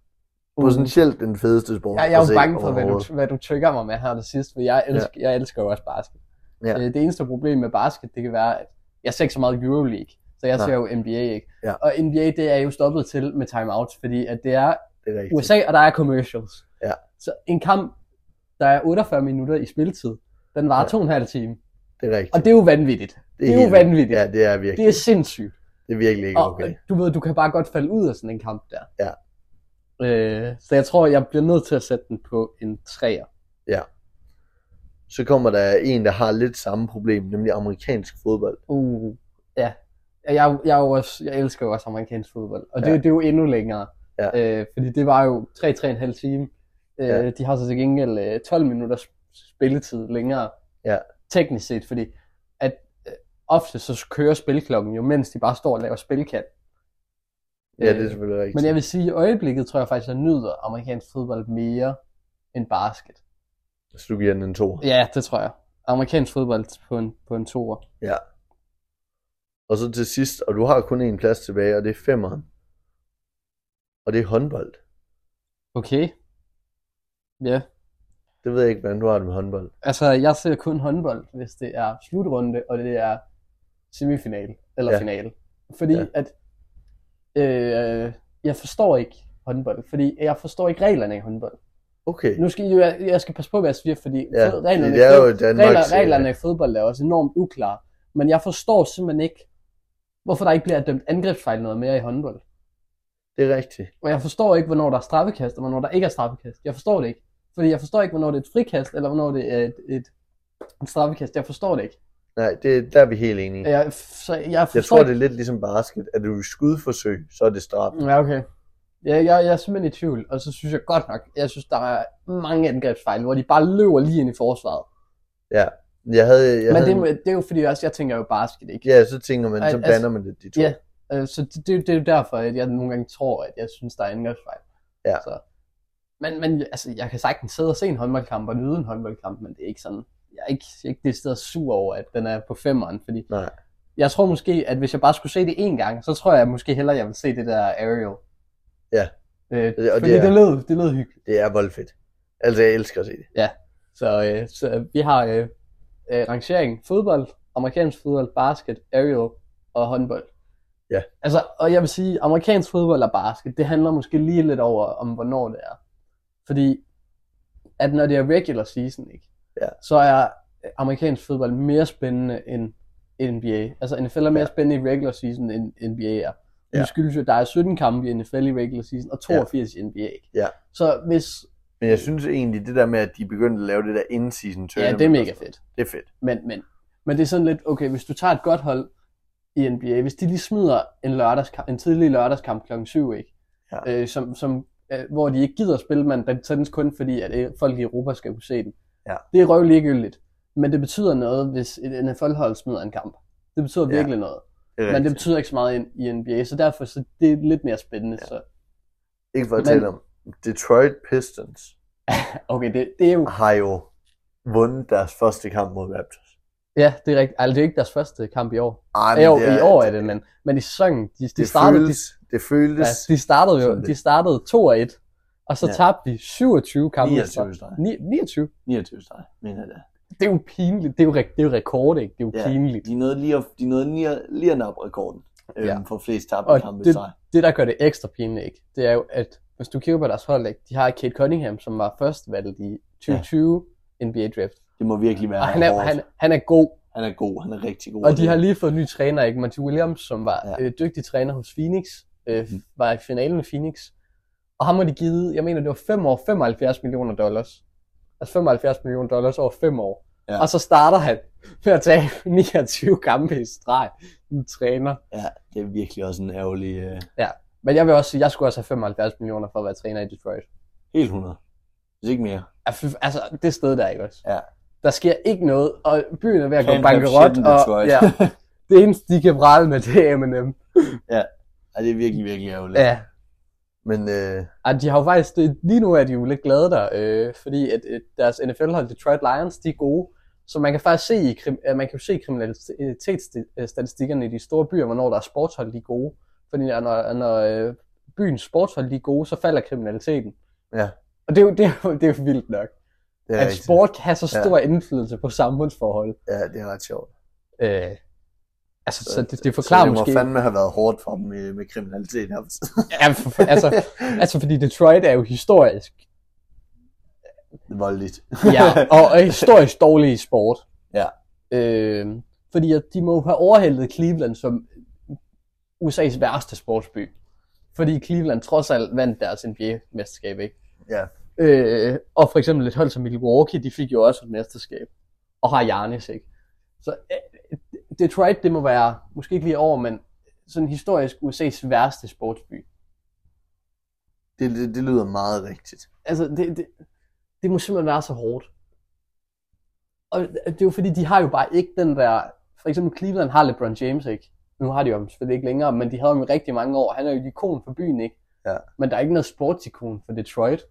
Potentielt den fedeste sport. Jeg, jeg er jo bange for, hvad du, hvad du trigger mig med her det sidste, for jeg elsker, ja. jeg elsker jo også basket. Ja. Øh, Det eneste problem med basket, det kan være, at jeg ser ikke så meget Euroleague, så jeg Nej. ser jo NBA ikke. Ja. Og NBA, det er jo stoppet til med timeouts, fordi at det er Det er rigtigt. USA, og der er commercials. Ja. Så en kamp, der er 48 minutter i spilletid, den varer Ja. to og en halv time. Det er rigtigt. Og det er jo vanvittigt. Det er jo helt- vanvittigt. Ja, det er virkelig. Det er sindssygt. Det er virkelig ikke Og okay. du ved, du kan bare godt falde ud af sådan en kamp der. Ja. Øh, så jeg tror, jeg bliver nødt til at sætte den på en 3'er. Så kommer der en, der har lidt samme problem, nemlig amerikansk fodbold. Uh, ja. Jeg, jeg, er jo også, jeg elsker jo også amerikansk fodbold, og det, Ja. det er jo endnu længere. Ja. Øh, fordi det var jo 3-3,5 time. Øh, Ja. De har så til gengæld øh, 12 minutters spilletid længere. Ja. Teknisk set, fordi at øh, ofte så kører spilklokken jo, mens de bare står og laver spilkat. Ja, det er selvfølgelig rigtigt. Men jeg vil sige, at i øjeblikket tror jeg faktisk, at jeg nyder amerikansk fodbold mere end basket. Så du giver den en to. Ja, det tror jeg. Amerikansk fodbold på en, på en toer. Ja. Og så til sidst, og du har kun en plads tilbage, og det er femmeren. Og det er håndbold. Okay. Ja. Det ved jeg ikke, hvordan du har det med håndbold. Altså, jeg ser kun håndbold, hvis det er slutrunde, og det er semifinal eller Ja. finale. Fordi Ja. at øh, jeg forstår ikke håndbold, fordi jeg forstår ikke reglerne i håndbold. Okay. Nu skal jeg, jeg skal passe på, hvad jeg siger, fordi Ja, reglerne, det er jo Danmarks, regler, øh, reglerne i fodbold er også enormt uklare. Men jeg forstår simpelthen ikke, hvorfor der ikke bliver dømt angrebsfejl noget mere i håndbold. Det er rigtigt. Og jeg forstår ikke, hvornår der er straffekast, og hvornår der ikke er straffekast. Jeg forstår det ikke. Fordi jeg forstår ikke, hvornår det er et frikast, eller hvornår det er et, et, et straffekast. Jeg forstår det ikke. Nej, det, der er vi helt enige. Jeg, så jeg forstår Jeg tror, det er lidt ligesom basket. Er du i skudforsøg, så er det straf. Ja, okay. Ja, jeg, jeg er simpelthen i tvivl, og så synes jeg godt nok, jeg synes, der er mange angrebsfejl, hvor de bare løber lige ind i forsvaret. Ja. Jeg havde, jeg Men havde, det, er- det er jo fordi også, jeg tænker jo basket, ikke? Ja, så tænker man, så blander altså- man det, de to. Ja. Øh, Så det, det, det er jo derfor, at jeg nogle gange tror, at jeg synes, der er angrebsfejl. Ja. Så. Men, men altså, jeg kan sagtens sidde og se en håndboldkamp og nyde en håndboldkamp, men det er ikke sådan, jeg er ikke, ikke det sted sur over, at den er på femmeren, fordi Nej. jeg tror måske, at hvis jeg bare skulle se det én gang, så tror jeg måske hellere, jeg vil se det der aerial. Ja. Øh, Det- og fordi det er- det, lød, det lød hyggeligt. Det er voldfedt. Altså, jeg elsker at se det. Så, øh, så vi har øh, øh, rangering fodbold, amerikansk fodbold, basket, aerial og håndbold. Ja. Altså, og jeg vil sige, amerikansk fodbold og basket, det handler måske lige lidt over, om hvornår det er. Fordi, at når det er regular season, ikke? Ja. så er amerikansk fodbold mere spændende end NBA. Altså, NFL er mere Ja. spændende i regular season, end NBA er. Ja. Det skyldes jo, at der er 17 kampe i NFL i regular season, og 82 i NBA. Ja. Så hvis... Men jeg synes egentlig, det der med, at de begyndte at lave det der in-season Ja, tournament. det er mega fedt. Det er fedt. Men, men, men det er sådan lidt, okay, hvis du tager et godt hold i NBA, hvis de lige smider en, lørdagskamp, en tidlig lørdagskamp klokken 7, ikke? Ja. Øh, som, som, øh, hvor de ikke gider at spille, men den sendes kun fordi, at øh, folk i Europa skal kunne se den. Ja. Det er røv ligegyldigt. Men det betyder noget, hvis et NFL-hold smider en kamp. Det betyder Ja, virkelig noget. Det er Men det betyder ikke så meget i, i NBA, så derfor så det er lidt mere spændende. Ja. Så, Ikke for at Men- tale om. Detroit Pistons okay, det, det er jo... har jo vundet deres første kamp mod Raptors. Ja, det er rigtigt. Altså, det er ikke deres første kamp i år. Ej, Ja, jo, i år er det, men, men i sæsonen, de, de det, startede... De, føles, det føles Ja, de startede jo, de startede 2 og 1, og så Ja. tabte de 27 kampe. 29 efter. streg. Ni- 29. 29 streg, mener jeg det. Det er jo pinligt. Det er jo, det er jo rekord, ikke? Det er jo Ja. pinligt. De nåede lige at, de nåede lige at, lige at nappe rekorden øhm, Ja. for flest tabte Og kampe i det, streg. det, der gør det ekstra pinligt, ikke? det er jo, at hvis du kigger på deres hold, ikke? de har Kate Cunningham, som var først valgt i 2020 NBA draft. Det må virkelig være Og han er, hårdt. han, han er god, han er god, han er rigtig god. og de har lige fået en ny træner, ikke? Monty Williams, som var Ja. ja. øh, dygtig træner hos Phoenix, øh, Mhm. var i finalen med Phoenix. Og ham har de givet, jeg mener, det var 5 år, 75 millioner dollars. Altså 75 millioner dollars over 5 år. Ja. Og så starter han med at tage 29 kampe i streg. En træner. Ja, det er virkelig også en ærgerlig... Øh, Men jeg vil også sige, jeg skulle også have 75 millioner for at være træner i Detroit. helt 100. Hvis ikke mere. Ja, Altså, det sted der, ikke også? Ja. Der sker ikke noget, og byen er ved at gå bankerot. Og, ja, det eneste, de kan prale med, det er M&M. Ja, det er virkelig, virkelig ærgerligt. Ja, Men øh, Ej, de har jo faktisk, det, lige nu er de jo lidt glade der, øh, fordi at, at deres NFL-hold Detroit Lions, de er gode. Så man kan faktisk se, i, øh, man kan jo se kriminalitetsstatistikkerne i de store byer, hvornår der er sportshold, de er gode. Fordi når, når, øh, byens sportshold de er gode, så falder kriminaliteten. ja, Og det er jo, det er jo, det er jo vildt nok, det er at rigtigt. sport kan have så Ja. stor indflydelse på samfundsforhold. Ja, det er ret sjovt. Øh, altså, så det, det så forklarer det må måske... fandme have været hårdt for dem med, med kriminalitet. Ja, for, altså, altså, fordi Detroit er jo historisk Voldeligt. ja, og historisk dårlig i sport. Ja. Øh, fordi at de må have overhældet Cleveland som USA's værste sportsby. Fordi Cleveland trods alt vandt deres NBA-mesterskab, ikke? ja, Øh, og for eksempel et hold som Milwaukee, de fik jo også et mesterskab. Og har Giannis, ikke? Så øh, Detroit, det må være, måske ikke lige over, men sådan historisk USA's værste sportsby. det, det, det lyder meget rigtigt. Altså, det, det, det må simpelthen være så hårdt. Og det er jo fordi, de har jo bare ikke den der... For eksempel Cleveland har LeBron James, ikke? Nu har de jo ham selvfølgelig ikke længere, men de havde ham i rigtig mange år. Han er jo et ikon for byen, ikke? Ja. Men der er ikke noget sportsikon for Detroit.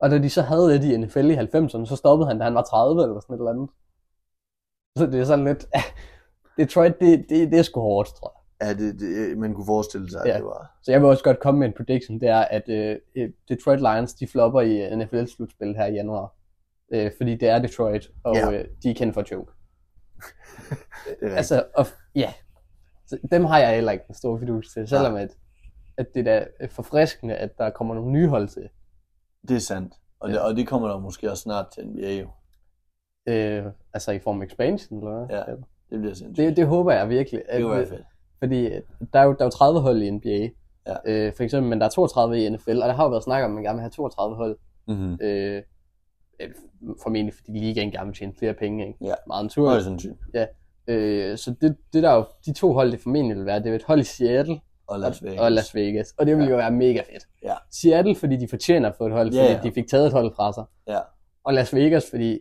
Og da de så havde det i NFL i 90'erne, så stoppede han, da han var 30 eller sådan et eller andet. Så det er sådan lidt... Detroit, det, det, det er sgu hårdt, tror jeg. Ja, det, det, man kunne forestille sig, at Ja. det var... Så jeg vil også godt komme med en prediction, det er, at øh, Detroit Lions, de flopper i NFL-slutspil her i januar. Øh, fordi det er Detroit, og Ja. ja. øh, de er kendt for at choke. Det er. Altså, og, ja. Så dem har jeg heller ikke en stor fidus til, selvom at, at det er da forfriskende, at der kommer nogle nye hold til. Det er sandt. Og, det, Ja. og det kommer der måske også snart til NBA jo. Øh, altså i form af expansion, eller hvad? Ja. Det bliver sindssygt. Det, det håber jeg virkelig. det kunne være fedt. Fordi øh, der er, jo, der er jo 30 hold i NBA. Ja. Øh, for eksempel, men der er 32 i NFL, og der har jo været snak om, at man gerne vil have 32 hold Mm-hmm. Øh, øh, formentlig fordi ligaen gerne vil tjene flere penge, ikke? Ja. Meget Højst naturligt. sandsynligt. Øh, så det, det der er jo, de to hold, det formentlig vil være, det er et hold i Seattle Og Las Vegas. og Las Vegas. Og det vil Ja. jo være mega fedt. Ja. Seattle, fordi de fortjener at få et hold, fordi Ja, ja. de fik taget et hold fra sig. Ja. Og Las Vegas, fordi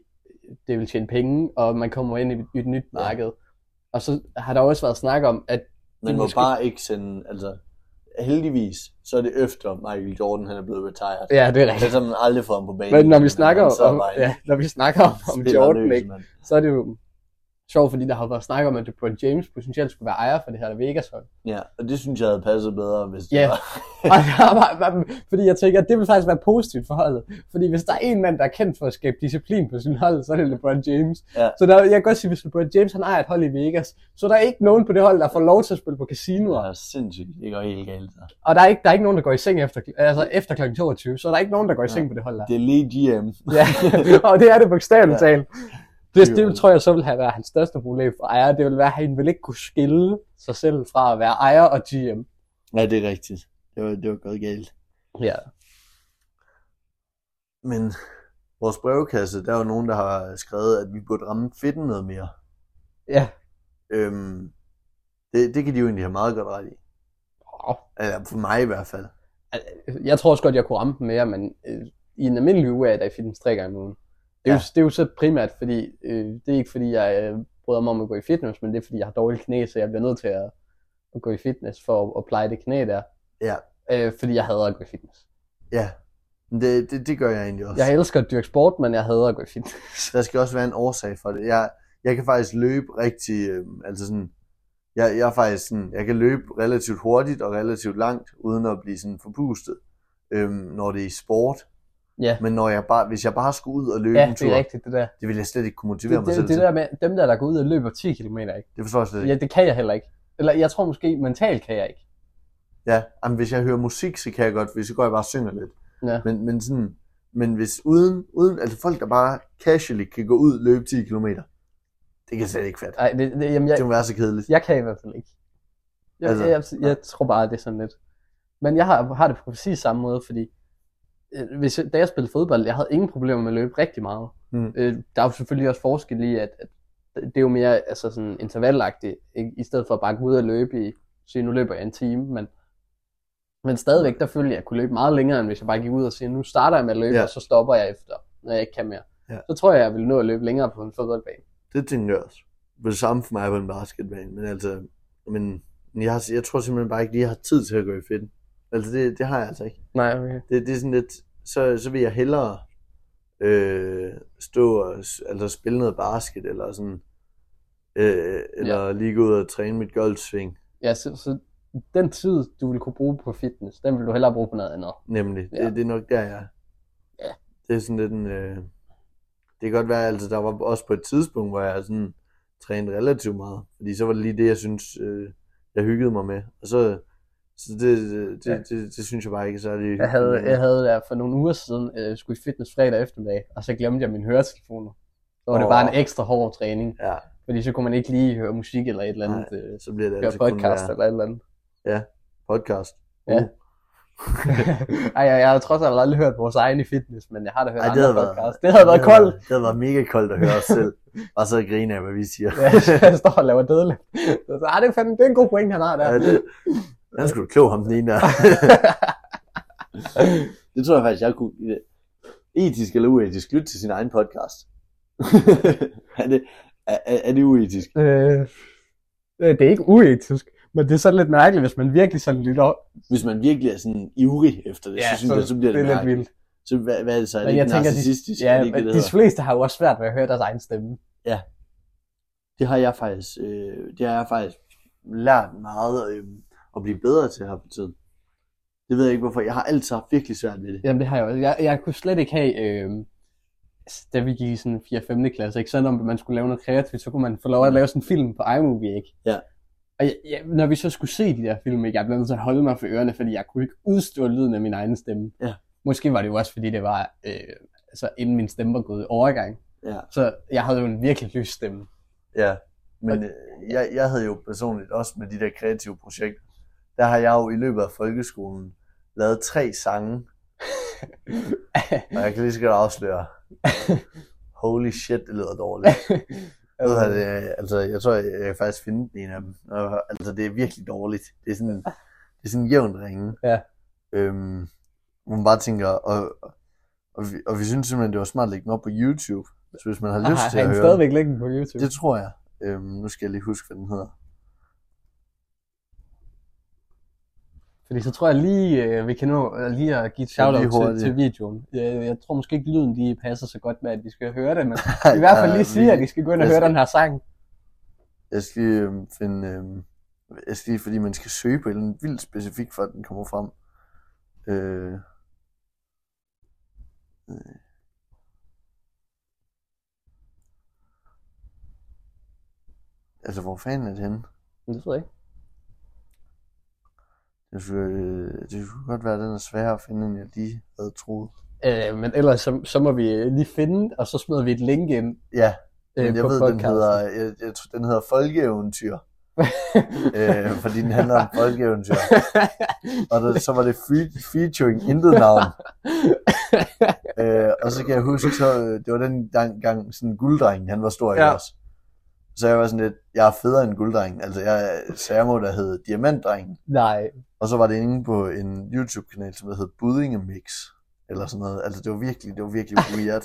det vil tjene penge, og man kommer ind i et, nyt Ja. marked. Og så har der også været snak om, at Man det må måske- bare ikke sende, altså heldigvis, så er det efter Michael Jordan, han er blevet retired. ja, det er rigtigt. Ellers har man aldrig fået ham på banen. Men når vi snakker om, ja, når vi snakker om, om Jordan, ikke, så er det jo sjovt, fordi der har været snak om, at LeBron James potentielt skulle være ejer for det her Vegas hold. Ja, og det synes jeg havde passet bedre, hvis det Ja. var. Og fordi jeg tænker, at det vil faktisk være positivt for holdet. Fordi hvis der er en mand, der er kendt for at skabe disciplin på sin hold, så er det LeBron James. Ja. Så der, jeg kan godt sige, hvis LeBron James han ejer et hold i Vegas, så er der ikke nogen på det hold, der får lov til at spille på casinoer. Det er sindssygt. Det går helt galt. Der. Og der er, ikke, der er ikke nogen, der går i seng efter, altså efter kl. 22, så er der ikke nogen, der går i seng på det hold der. Det er lige GM. Ja, og det er det bogstaveligt Ja. talt. Det, Det det tror jeg så vil have været hans største problem for ejer. Det vil være, at han vil ikke kunne skille sig selv fra at være ejer og GM. Ja, det er rigtigt. Det var, det var gået galt. Ja. Men vores brevkasse, der er jo nogen, der har skrevet, at vi burde ramme fedten noget mere. Ja. Øhm, det, det kan de jo egentlig have meget godt ret i. Åh, Eller for mig i hvert fald. Jeg tror også godt, jeg kunne ramme dem mere, men øh, i en almindelig uge er jeg da i fitness tre gange om ugen. Det er, Ja. jo, det er jo så primært, fordi øh, det er ikke fordi, jeg øh, bryder mig om at gå i fitness, men det er fordi, jeg har dårlige knæ, så jeg bliver nødt til at, at gå i fitness for at, at pleje det knæ der. Ja. Øh, fordi jeg hader at gå i fitness. Ja, det, det, det gør jeg egentlig også. Jeg elsker at dyrke sport, men jeg hader at gå i fitness. Der skal også være en årsag for det. Jeg, jeg kan faktisk løbe rigtig, øh, altså sådan, jeg, jeg er faktisk sådan, jeg kan løbe relativt hurtigt og relativt langt, uden at blive sådan forpustet, øhm, når det er i sport. Ja. Men når jeg bare, hvis jeg bare skulle ud og løbe Ja, en det tur, er rigtigt, det der. det vil jeg slet ikke kunne motivere Det, mig selv det, det der med dem der, der går ud og løber 10 km, ikke? Det forstår jeg slet ikke. Ja, det kan jeg heller ikke. Eller jeg tror måske, mentalt kan jeg ikke. Ja, jamen, hvis jeg hører musik, så kan jeg godt, hvis jeg går jeg bare og synger lidt. Ja. Men, men sådan, men hvis uden, uden, altså folk, der bare casually kan gå ud og løbe 10 km, det kan jeg slet ikke fatte. Ej, det, det, jamen, jeg, Det må være så kedeligt. Jeg kan i hvert fald ikke. Jeg, Altså, altså, jeg, jeg tror bare, det er sådan lidt. Men jeg har, har det på præcis samme måde, fordi hvis, jeg- da jeg spillede fodbold, jeg havde ingen problemer med at løbe rigtig meget. Mm. Øh, der er jo selvfølgelig også forskel i, at, at det er jo mere altså sådan intervallagtigt, ikke? i stedet for bare at gå ud og løbe i, sige nu løber jeg en time, men, men stadigvæk, der følte jeg, at jeg kunne løbe meget længere, end hvis jeg bare gik ud og siger, nu starter jeg med at løbe, Ja. og så stopper jeg efter, når jeg ikke kan mere. Ja. Så tror jeg, jeg vil nå at løbe længere på en fodboldbane. Det tænker jeg også. Det er samme for mig på en basketbane, men altså, men jeg, har, jeg tror simpelthen bare ikke lige, jeg har tid til at gå i fedten. Altså det, det har jeg altså ikke. Nej, okay. Det, det er sådan lidt, så, så vil jeg hellere øh, stå og altså spille noget basket, eller sådan, øh, eller ja. lige gå ud og træne mit golfsving, Ja, så, så den tid, du ville kunne bruge på fitness, den vil du hellere bruge på noget andet. nemlig. Ja. Det, det er nok der, jeg er. Ja. Det er sådan lidt en, øh, det kan godt være, altså der var også på et tidspunkt, hvor jeg sådan trænede relativt meget, fordi så var det lige det, jeg synes, øh, jeg hyggede mig med, og så, så det, det, Ja. det, det, det synes jeg bare ikke er særlig Jeg havde, jeg havde der for nogle uger siden, øh, skulle i fitness fredag eftermiddag, og så glemte jeg mine høretelefoner. Så var det Åh. bare en ekstra hård træning, Ja, fordi så kunne man ikke lige høre musik eller et eller andet, øh, så bliver det høre kun podcast være eller et eller andet. podcast. Ja. Uh. Ej, jeg, jeg har trods alt aldrig hørt vores egen i fitness, men jeg har da hørt Ej, det andre været- podcast. Det havde været koldt. Det havde været mega koldt at høre os selv, og så grine af, hvad vi siger. Ja, jeg står og laver dødløft. Så, det, er fandme, det er en god point, han har der. Ja, det, den skulle du klog ham den ene der. det tror jeg faktisk, jeg kunne... Etisk eller uetisk, lytte til sin egen podcast. er, det, er, er det uetisk? Øh, øh, det er ikke uetisk, men det er sådan lidt mærkeligt, hvis man virkelig sådan lytter. Hvis man virkelig er sådan ivrig efter det, Ja, så synes jeg, så bliver det, det lidt mærkeligt. vildt. Så hvad, hvad er det så? Er det jeg ikke tænker, de, narcissistisk? er ja, det ikke men det, de fleste har jo også svært ved at høre deres egen stemme. det har jeg faktisk, øh, det har jeg faktisk lært meget øh, at blive bedre til her på tiden. Det ved jeg ikke hvorfor. Jeg har altid haft virkelig svært ved det. Jamen det har jeg også. Jeg, jeg kunne slet ikke have, øh, da vi gik i sådan 4-5. klasse, ikke? Sådan om man skulle lave noget kreativt, så kunne man få lov at lave sådan en film på iMovie, ikke? Ja. Og jeg, jeg, når vi så skulle se de der film, ikke? jeg blev nødt til at holde mig for ørerne, fordi jeg kunne ikke udstå lyden af min egen stemme. Ja. Måske var det jo også, fordi det var, øh, altså inden min stemme var gået i overgang. Ja. Så jeg havde jo en virkelig lys stemme. Ja, men øh, jeg, jeg havde jo personligt også med de der kreative projekter, der har jeg jo i løbet af folkeskolen lavet tre sange, Og jeg kan lige så godt afsløre. Holy shit, det lyder dårligt. Ved du hvad, det, altså, jeg tror, jeg, jeg kan faktisk finde den ene af dem. Altså, det er virkelig dårligt. Det er sådan, det er sådan en jævn ringe. Ja. Øhm, man bare tænker, og, og, vi, og vi synes simpelthen, det var smart at lægge den op på YouTube. Så hvis man har lyst har, til at høre stadigvæk liggende på YouTube? det tror jeg. Øhm, nu skal jeg lige huske, hvad den hedder. Fordi så tror jeg lige, øh, vi kan nå øh, lige at give et shout-out til, til videoen. Jeg, jeg tror måske ikke, lyden lige passer så godt med, at vi skal høre det, men i hvert fald lige sige, at I skal gå ind og Jeg høre skal- den her sang. Jeg skal lige øhm, finde... Øhm, jeg skal lige, fordi man skal søge på andet vildt specifikt, for at den kommer frem. Øh, øh. Altså, hvor fanden er det henne? Det ved jeg ikke. Det skulle, øh, det skulle godt være, at den er sværere at finde, end jeg lige havde troet. Øh, men ellers så, så må vi lige finde, og så smider vi et link ind Ja, øh, men jeg på ved, den podcasten. hedder, jeg, jeg, tror, den hedder Folkeeventyr. øh, fordi den handler om folkeeventyr. Og der, så var det fe- featuring intet navn. øh, og så kan jeg huske, så, øh, det var den gang, gang sådan gulddrengen, han var stor, Ja. også? Så jeg var sådan lidt, jeg er federe end gulddrengen. Altså, jeg, så jeg må da hedde Diamantdrengen. Nej, Og så var det inde på en YouTube-kanal, som hed Buddinge Mix. Eller sådan noget. Altså, det var virkelig, det var virkelig weird.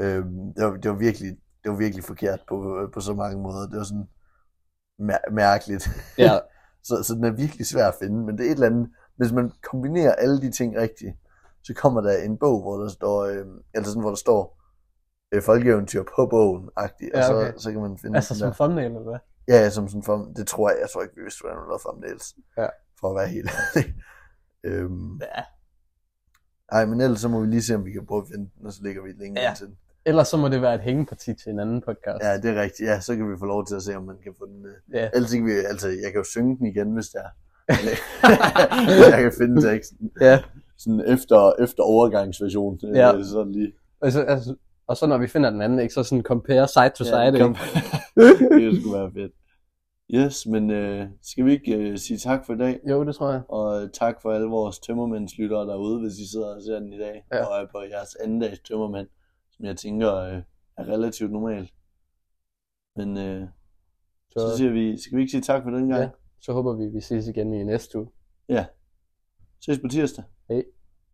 øhm, det, var, det, var virkelig, det var virkelig forkert på, på så mange måder. Det var sådan mær- mærkeligt. ja, Så, så den er virkelig svær at finde, men det er et eller andet, hvis man kombinerer alle de ting rigtigt, så kommer der en bog, hvor der står, øh, eller sådan, hvor der står øh, folkeeventyr på bogen, agtigt, Ja, og okay. så, så kan man finde altså som der. thumbnail eller hvad? Ja, ja, som sådan for, det tror jeg, jeg tror ikke, vi vidste, hvordan man lavede thumbnails, Ja. for at være helt ærlig. øhm, Ja. ej, men ellers så må vi lige se, om vi kan prøve at finde den, og så lægger vi et link Ja. til den. Ellers så må det være et hængeparti til en anden podcast. Ja, det er rigtigt. Ja, så kan vi få lov til at se, om man kan få den. Øh. Ja. Ellers kan vi, altså, jeg kan jo synge den igen, hvis det er. jeg kan finde teksten. ja. sådan efter, efter overgangsversion. øh, Ja. Sådan lige. Og, så, altså, og så når vi finder den anden, ikke, så sådan compare side to side. Ja, det skulle være fedt. Yes, men øh, skal vi ikke øh, sige tak for i dag? Jo, det tror jeg. Og øh, tak for alle vores tømmermændslyttere derude, hvis I sidder og ser den i dag. Ja. Og er på jeres anden dags tømmermænd, som jeg tænker øh, er relativt normalt. Men øh, så, så Så, siger vi, skal vi ikke sige tak for den gang? Ja. så håber vi, vi ses igen i næste uge. ja. Ses på tirsdag. Hej.